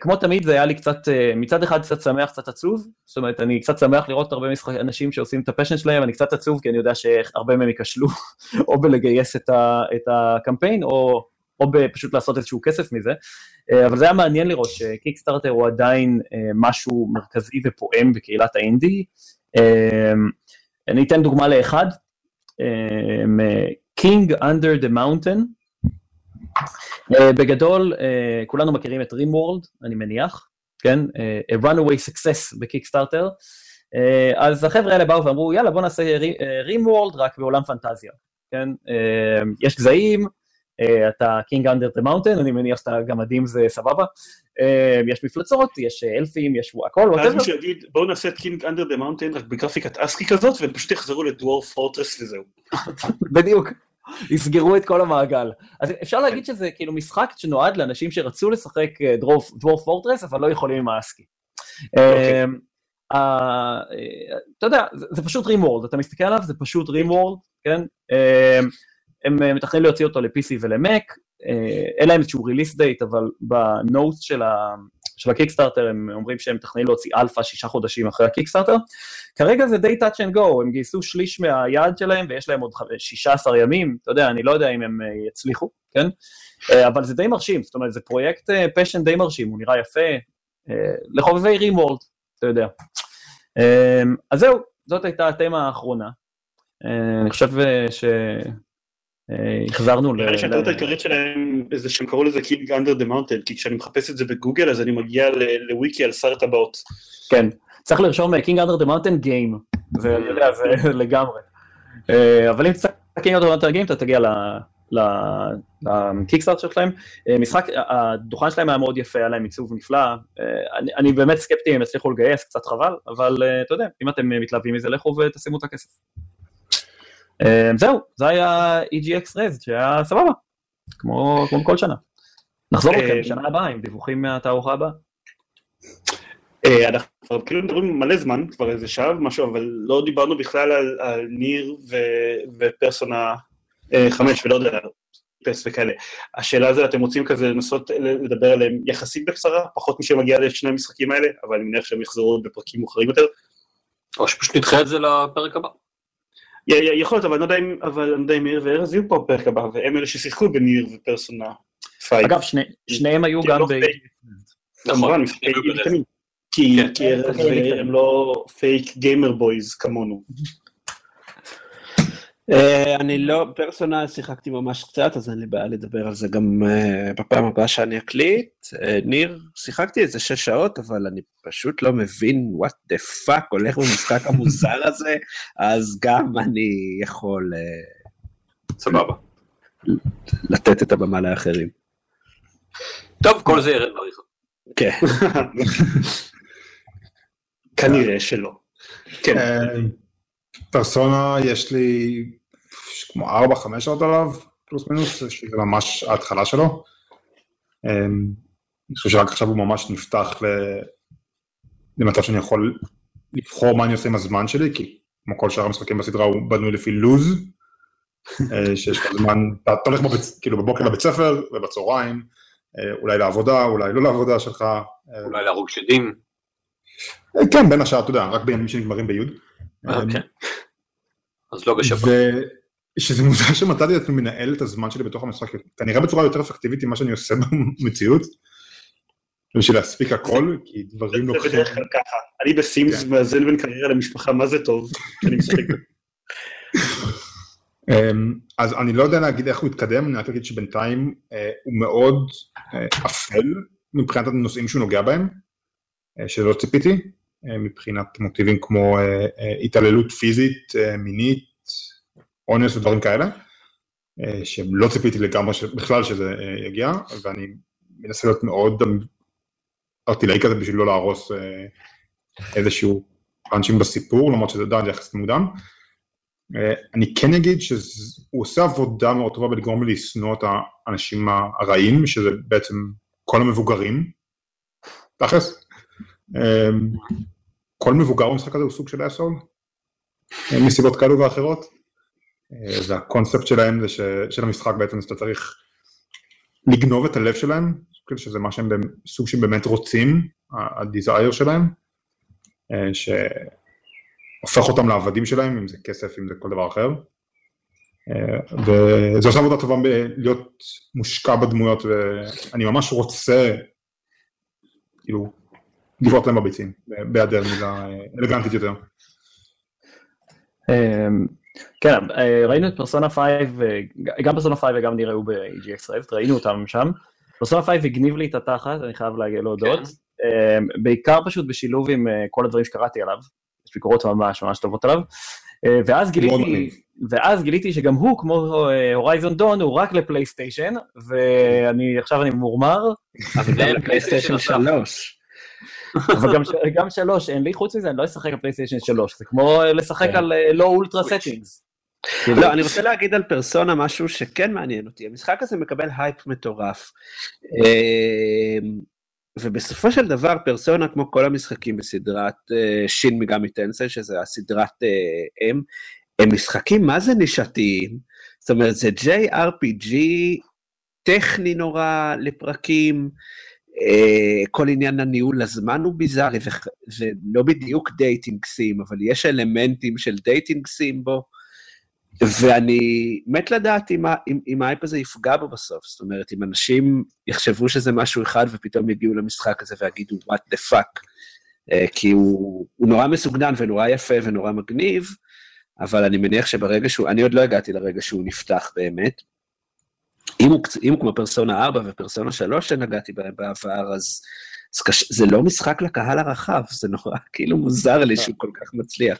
כמו תמיד זה היה לי קצת, מצד אחד קצת שמח, קצת עצוב, זאת אומרת, אני קצת שמח לראות הרבה משחק, אנשים שעושים את ה passion שלהם, אני קצת עצוב כי אני יודע שהרבה מהם ייכשלו, או בלגייס את, ה, את הקמפיין, או או פשוט לעשות איזשהו כסף מזה, אה, אבל זה היה מעניין לראות שקיקסטארטר הוא עדיין אה, משהו מרכזי ופועם בקהילת האינדי. אה, אני אתן דוגמה לאחד, King Under the Mountain, בגדול כולנו מכירים את רימוורלד, אני מניח, כן, a runaway success בקיקסטארטר, אז החבר'ה האלה באו ואמרו יאללה בוא נעשה RimWorld רק בעולם פנטזיה, כן, יש גזעים, אה, אתה King under the Mountain, אני מניח שאתה גמדים זה סבבה, אה, יש מפלצות, יש אלפים, יש הכל, ואז מישהו יגיד בואו נעשה את King under the Mountain רק בגרפיקת ASCII כזאת, והם פשוט יחזרו ל Dwarf Fortress וזהו. בדיוק. יסגרו את כל המעגל. אז אפשר להגיד שזה כאילו משחק שנועד לאנשים שרצו לשחק Dwarf Fortress, אבל לא יכולים עם ה ASCII. אוקיי. אתה יודע, זה פשוט RimWorld, אתה מסתכל עליו, זה פשוט RimWorld, כן? הם אה, מתכננים להוציא אותו ל-PC ול-Mac, אה, אין להם איזשהו release date, אבל ב notes של, ה... של הקיקסטארטר הם אומרים שהם מתכננים להוציא אלפא שישה חודשים אחרי הקיקסטארטר. כרגע זה די touch and go, הם גייסו שליש מהיעד שלהם ויש להם עוד 16 ימים, אתה יודע, אני לא יודע אם הם אה, יצליחו, כן? אבל זה די מרשים, זאת אומרת, זה פרויקט passion די מרשים, הוא נראה יפה, לחובבי RimWorld, אתה יודע. אז זהו, זאת הייתה התמה האחרונה. אני חושב ש... החזרנו ל... שהטעות העיקרית שלהם זה שהם קראו לזה King under the Mountain, כי כשאני מחפש את זה בגוגל אז אני מגיע לוויקי על שר הטבעות. כן, צריך לרשום King under the Mountain game, זה לגמרי. אבל אם תצטרך King under the Mountain game אתה תגיע לקיקסטארט שלהם. משחק, הדוכן שלהם היה מאוד יפה, היה להם עיצוב נפלא. אני באמת סקפטי אם הם יצליחו לגייס, קצת חבל, אבל אתה יודע, אם אתם מתלהבים מזה, לכו ותשימו את הכסף. אמ, זהו, זה היה EGX רז שהיה סבבה, כמו כל שנה. נחזור לכם אמ, בשנה הבאה עם דיווחים מהתערוכה הבאה. אה, אנחנו כבר כאילו מדברים מלא זמן, כבר איזה שעה ומשהו, אבל לא דיברנו בכלל על ניר ופרסונה אה, חמש ולא יודע, פס וכאלה. השאלה זה, אתם רוצים כזה לנסות לדבר עליהם יחסית בקצרה, פחות משמגיע שמגיע לשני המשחקים האלה, אבל אני מניח שהם יחזרו בפרקים מאוחרים יותר. או שפשוט נדחה את זה לפרק הבא. יכול להיות, אבל אני לא יודע אם, אבל אני יודע אם מאיר וארז יהיו פה בפרק הבא, והם אלה ששיחקו בניר ופרסונה. אגב, שניהם היו גם ב... נכון, כי ארז הם לא fake gamer boys כמונו. אה, אני לא, פרסונה שיחקתי ממש קצת, אז אין לי בעיה לדבר על זה גם uh, בפעם הבאה שאני אקליט. Uh, ניר, שיחקתי איזה שש שעות, אבל אני פשוט לא מבין what the fuck הולך במשחק המוזר הזה, אז גם אני יכול... סבבה. לתת את הבמה לאחרים. טוב, כל זה ירד בעריכה. כן. כנראה שלא. כן. פרסונה יש לי כמו 4-5 שעות עליו, פלוס מינוס, שזה ממש ההתחלה שלו. אה, אני חושב שרק עכשיו הוא ממש נפתח למצב שאני יכול לבחור מה אני עושה עם הזמן שלי, כי כמו כל שאר המשחקים בסדרה הוא בנוי לפי לוז, אה, שיש לך זמן, אתה הולך בבית, כאילו בבוקר לבית ספר ובצהריים, אה, אולי לעבודה, אולי לא לעבודה שלך. אה, אולי להרוג שדים. כן, בין השאר, אתה יודע, רק בימים שנגמרים ביוד. אוקיי. אז לא בשבת. ושזה מוזר שמצאתי את עצמי מנהל את הזמן שלי בתוך המשחק, כנראה בצורה יותר אפקטיבית ממה שאני עושה במציאות, בשביל להספיק הכל, כי דברים זה לוקחים... בדרך כלל ככה. אני בסימס כן. מאזן בין קריירה למשפחה, מה זה טוב, שאני משחק. אמ, אז אני לא יודע להגיד איך הוא התקדם, אני רק אגיד שבינתיים אה, הוא מאוד אה, אפל מבחינת הנושאים שהוא נוגע בהם, אה, שלא ציפיתי, מבחינת מוטיבים כמו אה, אה, התעללות פיזית, אה, מינית, אונס ודברים כאלה, אה, שלא ציפיתי לגמרי בכלל שזה אה, יגיע, ואני מנסה להיות מאוד ארטילאי כזה בשביל לא להרוס אה, איזשהו פאנצ'ים בסיפור, למרות שזה עדיין יחסית מוקדם. אה, אני כן אגיד שהוא עושה עבודה מאוד טובה בלגרום לי לשנוא את האנשים הרעים, שזה בעצם כל המבוגרים, תכלס. אה, כל מבוגר במשחק הזה הוא סוג של אסול, אה, מסיבות כאלו ואחרות. אה, והקונספט שלהם זה ש, של המשחק בעצם, שאתה צריך לגנוב את הלב שלהם, כאילו שזה מה שהם סוג שהם באמת רוצים, ה-desire שלהם, אה, שהופך אותם לעבדים שלהם, אם זה כסף, אם זה כל דבר אחר. אה, וזה עושה עבודה טובה בלהיות מושקע בדמויות, ואני ממש רוצה, כאילו, לבעוט להם בביצים, בהיעדר מילה אה, אלגנטית יותר. אמ, כן, אה, ראינו את פרסונה 5, אה, גם פרסונה 5 וגם נראו ב-EGX Revit, ראינו אותם שם. פרסונה 5 הגניב לי את התחת, אני חייב להודות. אמ, בעיקר פשוט בשילוב עם כל הדברים שקראתי עליו, יש ביקורות ממש ממש טובות עליו. ואז גיליתי. ואז גיליתי שגם הוא, כמו הורייזון דון, הוא רק לפלייסטיישן, ואני עכשיו אני ממורמר, אבל גם לפלייסטיישן PlayStation 3. אבל גם, גם שלוש, אין לי, חוץ מזה, אני לא אשחק על פלייסטיישן שלוש, זה כמו לשחק כן. על אה, לא אולטרה סטינגס. לא, אני רוצה להגיד על פרסונה משהו שכן מעניין אותי. המשחק הזה מקבל הייפ מטורף. אמ, ובסופו של דבר פרסונה, כמו כל המשחקים בסדרת אה, Shin Megami Tensei, שזה הסדרת אה, אם, הם משחקים מה זה נישתיים. זאת אומרת, זה JRPG טכני נורא לפרקים, כל עניין הניהול הזמן הוא ביזארי, וח- זה לא בדיוק dating sim, אבל יש אלמנטים של dating sim בו. ואני מת לדעת אם, אם, אם האייפ הזה יפגע בו בסוף. זאת אומרת, אם אנשים יחשבו שזה משהו אחד ופתאום יגיעו למשחק הזה ויגידו, what the fuck, אה, כי הוא, הוא נורא מסוגנן ונורא יפה ונורא מגניב, אבל אני מניח שברגע שהוא, אני עוד לא הגעתי לרגע שהוא נפתח באמת. אם הוא, אם הוא כמו פרסונה 4 ופרסונה 3 שנגעתי בהם בעבר, אז, אז קש, זה לא משחק לקהל הרחב, זה נורא כאילו מוזר לי שהוא כל כך מצליח.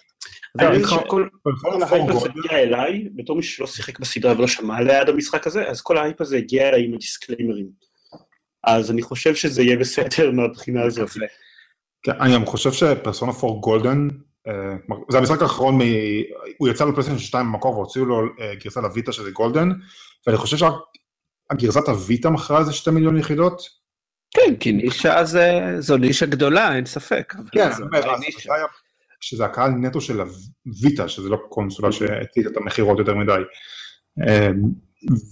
אני אני מבין חושב- שכל פרסונה כל ההייפ 4 הזה הגיע אליי, בתור מישהו שלא שיחק בסדרה ולא שמע עליה עד המשחק הזה, אז כל ההייפ הזה הגיע אליי עם הדיסקליימרים. אז אני חושב שזה יהיה בסדר מהבחינה הזאת. כן, אני גם חושב שפרסונה 4 גולדן, זה המשחק האחרון, מ... הוא יצא בפלייסטיישן 2 במקור והוציאו לו אה, גרסה לויטה שזה גולדן, ואני חושב שרק הגרסת הויטה מכרה איזה 2 מיליון יחידות. כן, כי נישה זה, זו נישה גדולה, אין ספק. כן, אומר. זה היה- שזה הקהל נטו של הויטה, שזה לא קונסולה שהטילה את המכירות יותר מדי. אה,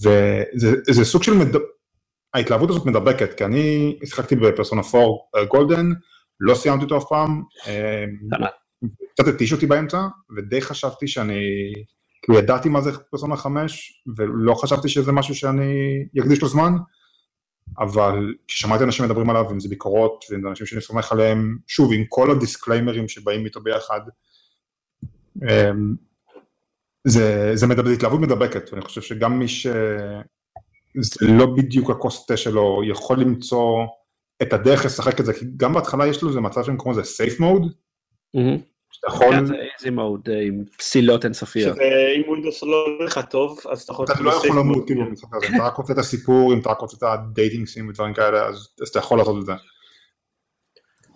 וזה זה סוג של, מד... ההתלהבות הזאת מדבקת, כי אני שיחקתי בפרסונה 4 גולדן, לא סיימתי אותו אף פעם, אה, קצת התיש אותי באמצע, ודי חשבתי שאני, כאילו ידעתי מה זה פרסונה 5, ולא חשבתי שזה משהו שאני אקדיש לו זמן, אבל כששמעתי אנשים מדברים עליו, אם זה ביקורות, ואם זה אנשים שאני סומך עליהם, שוב, עם כל הדיסקליימרים שבאים איתו ביחד, אמ, זה, זה מדבר, התלהבות מדבקת, ואני חושב שגם מי ש... זה לא בדיוק הכוס תה שלו, יכול למצוא את הדרך לשחק את זה, כי גם בהתחלה יש לו איזה מצב שהם קוראים לזה safe mode, מהמם. שאתה יכול, כן, זה easy mode אה, עם פסילות אינסופיות. שאם ווינדוס לא הולך לך טוב, אז אתה יכול... אתה לא יכול למות כאילו במשחק הזה, אם אתה רק רוצה את הסיפור, אם אתה רק רוצה את ה dating sim ודברים כאלה, אז אתה יכול לעשות את זה.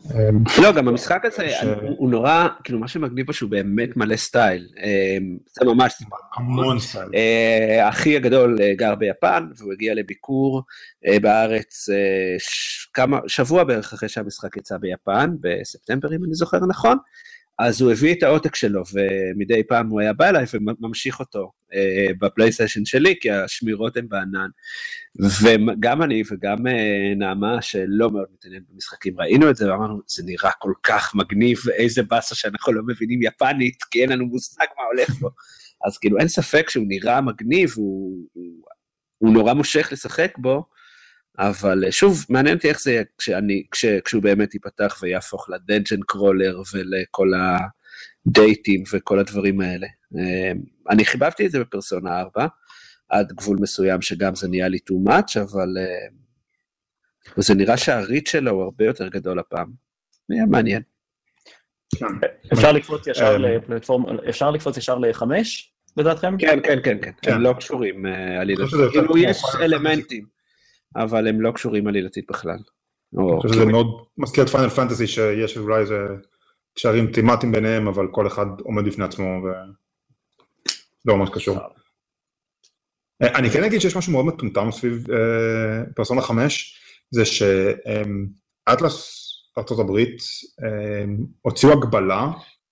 אמ, לא, גם המשחק הזה, הוא נורא, כאילו מה שמגניב בו שהוא באמת מלא סטייל. אה, זה ממש, המון סטייל. אה, אחי הגדול אה, גר ביפן, והוא הגיע לביקור בארץ כמה, שבוע בערך אחרי שהמשחק יצא ביפן, בספטמבר אם אני זוכר נכון, אז הוא הביא את העותק שלו, ומדי פעם הוא היה בא אליי וממשיך אותו אה, בפלייסטיישן שלי, כי השמירות הן בענן. וגם אני וגם אה, נעמה, שלא מאוד מתעניינת במשחקים, ראינו את זה ואמרנו, זה נראה כל כך מגניב, ואיזה באסה שאנחנו לא מבינים יפנית, כי אין לנו מושג מה הולך בו. אז כאילו אין ספק שהוא נראה מגניב, הוא, הוא, הוא נורא מושך לשחק בו, אבל אה, שוב, מעניין אותי איך זה יהיה כשאני, כש, כשהוא באמת ייפתח ויהפוך לדנג'ן קרולר ולכל הדייטים וכל הדברים האלה. אה, אני חיבבתי את זה בפרסונה 4, עד גבול מסוים שגם זה נהיה לי too much, אבל אה, וזה נראה שהריץ' שלו הוא הרבה יותר גדול הפעם. יהיה מעניין. אפשר לקפוץ ישר לפלטפורמה, אפשר לקפוץ ישר לחמש, לדעתכם? כן, כן, כן, כן, כן. הם לא קשורים יותר כאילו יש אלמנטים, אבל הם לא קשורים עלילתית בכלל. או אני חושב שזה מאוד מזכיר את פיינל פנטסי שיש אולי איזה קשרים תימטיים ביניהם, אבל כל אחד עומד בפני עצמו ולא ממש קשור. אה, אני כן אגיד שיש משהו מאוד מטומטם סביב אה, פרסונה 5, זה שאטלס ארצות הברית אה, הוציאו הגבלה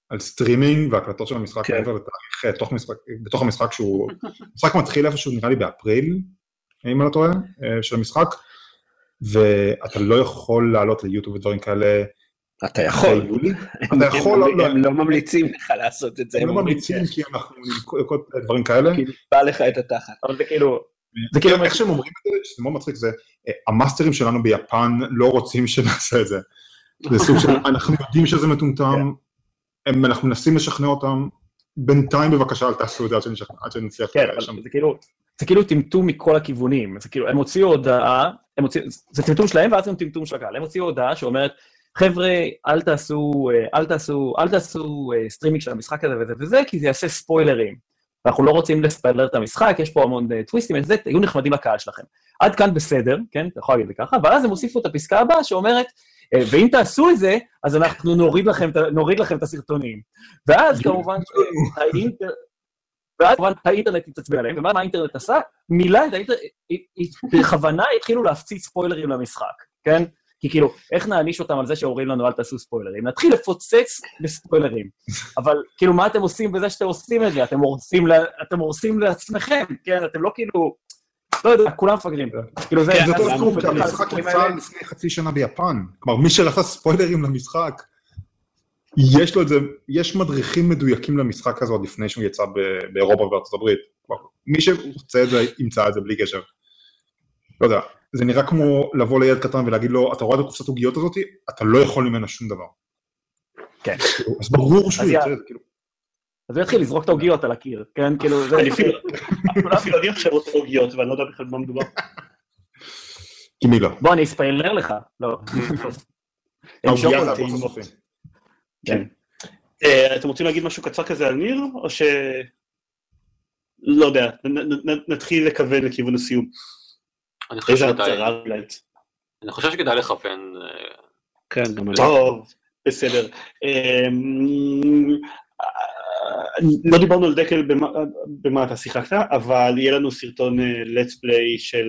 על סטרימינג והקלטות של המשחק כן. מעבר לתאריך אה, בתוך המשחק שהוא, המשחק מתחיל איפשהו נראה לי באפריל, אם אני לא טועה, אה, של המשחק, ואתה לא יכול לעלות ליוטיוב ודברים כאלה. אתה יכול. אתה יכול, הם- לא- הם לא ממליצים לך לעשות את זה. הם לא ממליצים כי אנחנו כל דברים כאלה. כאילו, בא לך את התחת. אבל זה כאילו, זה כאילו, איך שהם אומרים את זה, שזה מאוד מצחיק, זה אה, המאסטרים שלנו ביפן לא רוצים שנעשה את זה. זה סוג של, אנחנו יודעים שזה מטומטם, אנחנו מנסים לשכנע אותם, בינתיים בבקשה אל תעשו את זה עד שנצליח. כן, אה. אבל זה כאילו, זה כאילו טמטום מכל הכיוונים, זה כאילו, הם הוציאו הודעה, הם הוציאו, זה טמטום שלהם ואז גם טמטום של הקהל, הם הוציאו הודעה שאומרת, חבר'ה, אל תעשו, אה, אל תעשו, אל תעשו אה, סטרימינג של המשחק הזה וזה וזה, כי זה יעשה ספוילרים. ואנחנו לא רוצים לספיילר את המשחק, יש פה המון אה, טוויסטים, וזה, תהיו נחמדים לקהל שלכם. עד כאן בסדר, כן, אתה יכול להגיד את זה ככה, ואז הם הוסיפו את הפסקה הבאה שאומרת, אה, ואם תעשו את זה, אז אנחנו נוריד לכם, נוריד לכם את הסרטונים. ואז כמובן שהאינטר... ואז כמובן האינטרנט התעצבן עליהם, ומה האינטרנט עשה? מילא את האינטרנט, בכוונה התחילו להפציץ ספוילרים למשחק, כן? כי כאילו, איך נעניש אותם על זה שאומרים לנו אל תעשו ספוילרים? נתחיל לפוצץ בספוילרים. אבל כאילו, מה אתם עושים בזה שאתם עושים את זה? אתם הורסים, ל- אתם הורסים לעצמכם, כן? אתם לא כאילו... לא יודע, כולם מפגרים. כאילו זה... זה אז אותו אנחנו סיפור, כי המשחק יצא לפני חצי שנה ביפן. כלומר, מי שעשה ספוילרים למשחק, יש לו את זה, יש מדריכים מדויקים למשחק הזה עוד לפני שהוא יצא באירופה ובארצות הברית. מי שרוצה את זה, ימצא את זה בלי קשר. לא יודע, זה נראה כמו לבוא לילד קטן ולהגיד לו, אתה רואה את הקופסת עוגיות הזאתי? אתה לא יכול ממנה שום דבר. כן. אז ברור שהוא אז יוצא את זה, כאילו. אז הוא יתחיל לזרוק את העוגיות על הקיר, כן? כאילו, זה... אני אפילו אני עכשיו רוצה עוגיות, ואני לא יודע בכלל במה מדובר. כי מי לא? בוא, אני אספיילר לך. לא. העוגיה זה. הבוס הסופי. כן. אה, אתם רוצים להגיד משהו קצר כזה על ניר, או ש... לא יודע, נתחיל לכוון לכיוון הסיום. אני חושב שכדאי. אני חושב שכדאי לכוון, אה, כן, גם אני. טוב, בסדר. אה, לא דיברנו על דקל במה- אתה שיחקת, אבל יהיה לנו סרטון let's play של...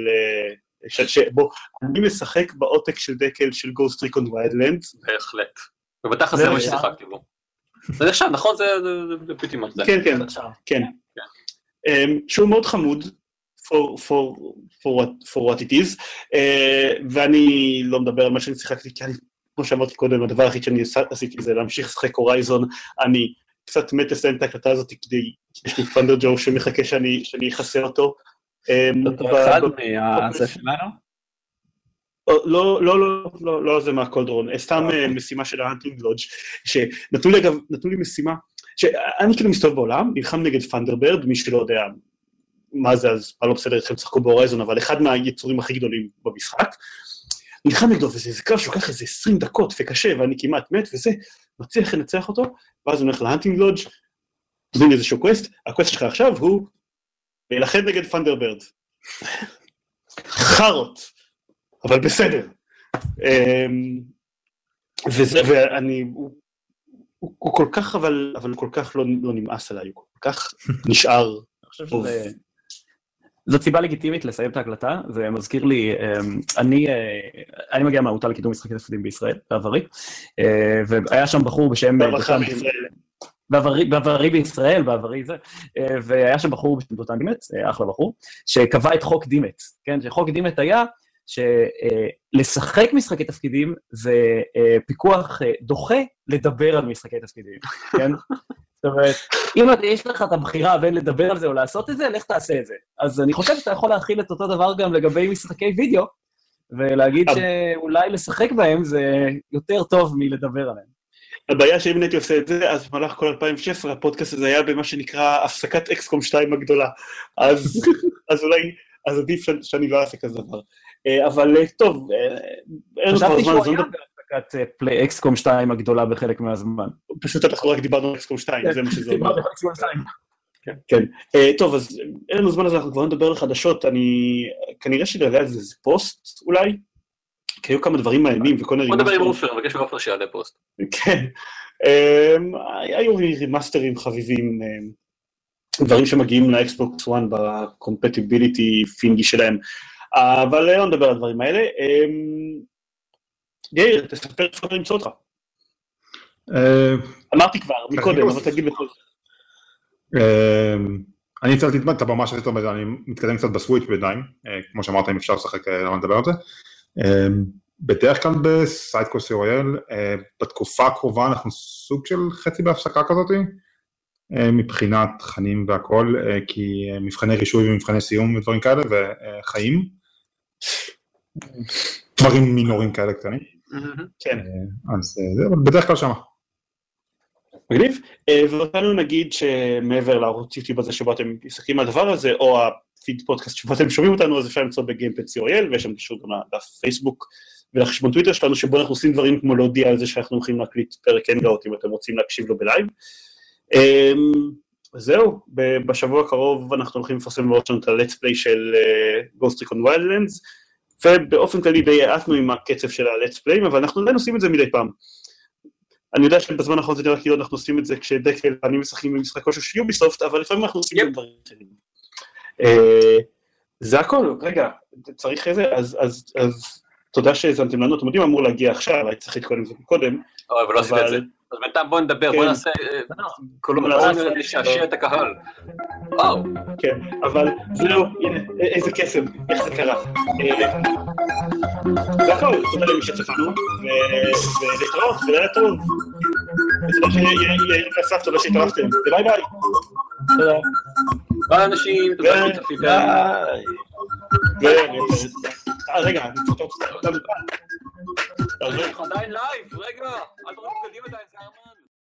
של- שבו אני משחק בעותק של דקל של Ghost Recon Wildlands. בהחלט. ובטח זה מה? ששיחקתי בו. זה נחשב, נכון? זה זה- זה בדיוק מה זה. כן, כן, עכשיו. כן. אמ, שהוא מאוד חמוד, for, for, for, what, for what it is, אה, ואני לא מדבר על מה שאני שיחקתי, כי אני, כמו שאמרתי קודם, הדבר היחיד שאני עשיתי זה להמשיך לשחק הורייזון, אני קצת מת לסיים את ההקלטה הזאת כדי, יש לי Thunderjaw שמחכה שאני שאני אכסה אותו. אמ, ב- אחד מהזה שלנו? לא, לא, לא, לא, לא, לא זה מה cauldron, סתם אה, משימה של ה Hunting Lodge, שנתנו לי אגב, נתנו לי משימה, שאני כאילו מסתובב בעולם, נלחם נגד Thunderbird, מי שלא יודע מה זה, אז מה לא בסדר איתכם, תשחקו בהורייזון, אבל אחד מהיצורים הכי גדולים במשחק, נלחם נגדו, וזה איזה קרב שלוקח איזה 20 דקות וקשה, ואני כמעט מת, וזה, מצליח לנצח אותו, ואז הוא הולך ל Hunting Lodge, נותנים לי איזשהו quest, ה quest שלך עכשיו הוא להילחם נגד Thunderbird. חארות, אבל בסדר. אמ, וזה, ואני, הוא, הוא, הוא כל כך, אבל, אבל כל כך לא, לא נמאס עליי, הוא כל כך נשאר. זאת סיבה לגיטימית לסיים את ההקלטה, זה מזכיר לי, אמ, אני, אה, אני מגיע מהעמותה לקידום משחקי תפקידים בישראל, בעברי, אה, והיה שם בחור בשם... בישראל. בעברי, בעברי בישראל, בעברי זה, אה, והיה שם בחור בשם דותן דימט, אה, אחלה בחור, שקבע את חוק דימט, כן? שחוק דימט היה שלשחק משחקי תפקידים זה אה, פיקוח אה, דוחה לדבר על משחקי תפקידים, כן? זאת אומרת, אם יש לך את הבחירה בין לדבר על זה או לעשות את זה, לך תעשה את זה. אז אני חושב שאתה יכול להכיל את אותו דבר גם לגבי משחקי וידאו, ולהגיד שאולי לשחק בהם זה יותר טוב מלדבר עליהם. הבעיה שאם הייתי עושה את זה, אז במהלך כל 2016 הפודקאסט הזה היה במה שנקרא הפסקת אקסקום 2 הגדולה. אז, אז אולי, אז עדיף שאני לא אעשה כזה דבר. אה, אבל אה, טוב, אה, אין לנו כבר חשבתי זמן, שהוא אז לא היה נדבר- בהפסקת אה, פליי אקסקום 2 הגדולה בחלק מהזמן. פשוט אנחנו רק דיברנו על אקסקום 2, זה מה שזה אומר. דיברתי על אקסקום 2. כן. אה, טוב, אז אין לנו זמן אז אנחנו כבר נדבר על חדשות, אני... כנראה שנעלה על זה איזה פוסט אולי, כי היו כמה דברים מעניינים וכל מיני... בוא נדבר עם. עופר, נבקש מעופר שיעלה פוסט. כן. אמ, היו רימאסטרים חביבים, אמ, דברים שמגיעים לאקסבוקס 1 ב compatibility thingy שלהם, אבל לא נדבר על הדברים האלה. אמ, יאיר, תספר איפה אתה למצוא אותך. אה, אמרתי כבר, מקודם, אני אבל תגיד בכל זאת. אה, אני הצלתי את הבמה זאת אומרת, אני מתקדם קצת בסוויץ' בינתיים, אה, כמו שאמרת, אם אפשר לשחק, אה, למה נדבר על זה. אה, בדרך כלל בסיידקו סיורייל, בתקופה הקרובה אנחנו סוג של חצי בהפסקה כזאת, אה, מבחינת תכנים והכל, אה, כי אה, מבחני רישוי ומבחני סיום ודברים כאלה, וחיים. דברים מינורים כאלה קטנים, כן. אז אה, זה, אבל בדרך כלל שמה. מגניב. אה, ואותנו נגיד שמעבר לערוץ יוטיוב הזה שבו אתם מסתכלים על הדבר הזה, או הפיד פודקאסט שבו אתם שומעים אותנו, אז אפשר למצוא בגיימפוד co.il, ויש שם קישור גם לדף פייסבוק ולחשבון טוויטר שלנו, שבו אנחנו עושים דברים כמו להודיע על זה שאנחנו הולכים להקליט פרק hangout, אם אתם רוצים להקשיב לו בלייב. זהו, בשבוע הקרוב אנחנו הולכים לפרסם בערוץ שלנו את ה-let's play של אה, Ghost Recon Wildlands, ובאופן כללי די האטנו עם הקצב של ה-let's play, אבל אנחנו עדיין עושים את זה מדי פעם. אני יודע שבזמן האחרון זה נראה כאילו אנחנו עושים את זה כשדקל ואני משחקים במשחק כושר של יוביסופט, אבל לפעמים אנחנו עושים גם דברים אחרים. אה, זה הכל, רגע, צריך איזה, אז, אז, אז תודה שהאזנתם לנו, אתם יודעים אמור להגיע עכשיו, הייתי צריך לזה קודם, אבל לא עשית את זה. אז בינתיים בוא נדבר, בוא כן. נעשה... אה, בוא הזמן נשעשע את הקהל. וואו. כן, אבל זהו, הנה, איזה קסם, איך זה קרה. אה, זה הכל, תודה למי שצפנו, ולהתראות, ולילה טוב. ותודה שיאיר ואסף, תודה שהתערבתם, וביי ביי. תודה. ביי אנשים, תודה שצפיתם. ביי. אה, רגע, אני צריך לעשות אותם. אנחנו עדיין לייב, רגע, אל תוריד בגדים עדיין, זה הרמן.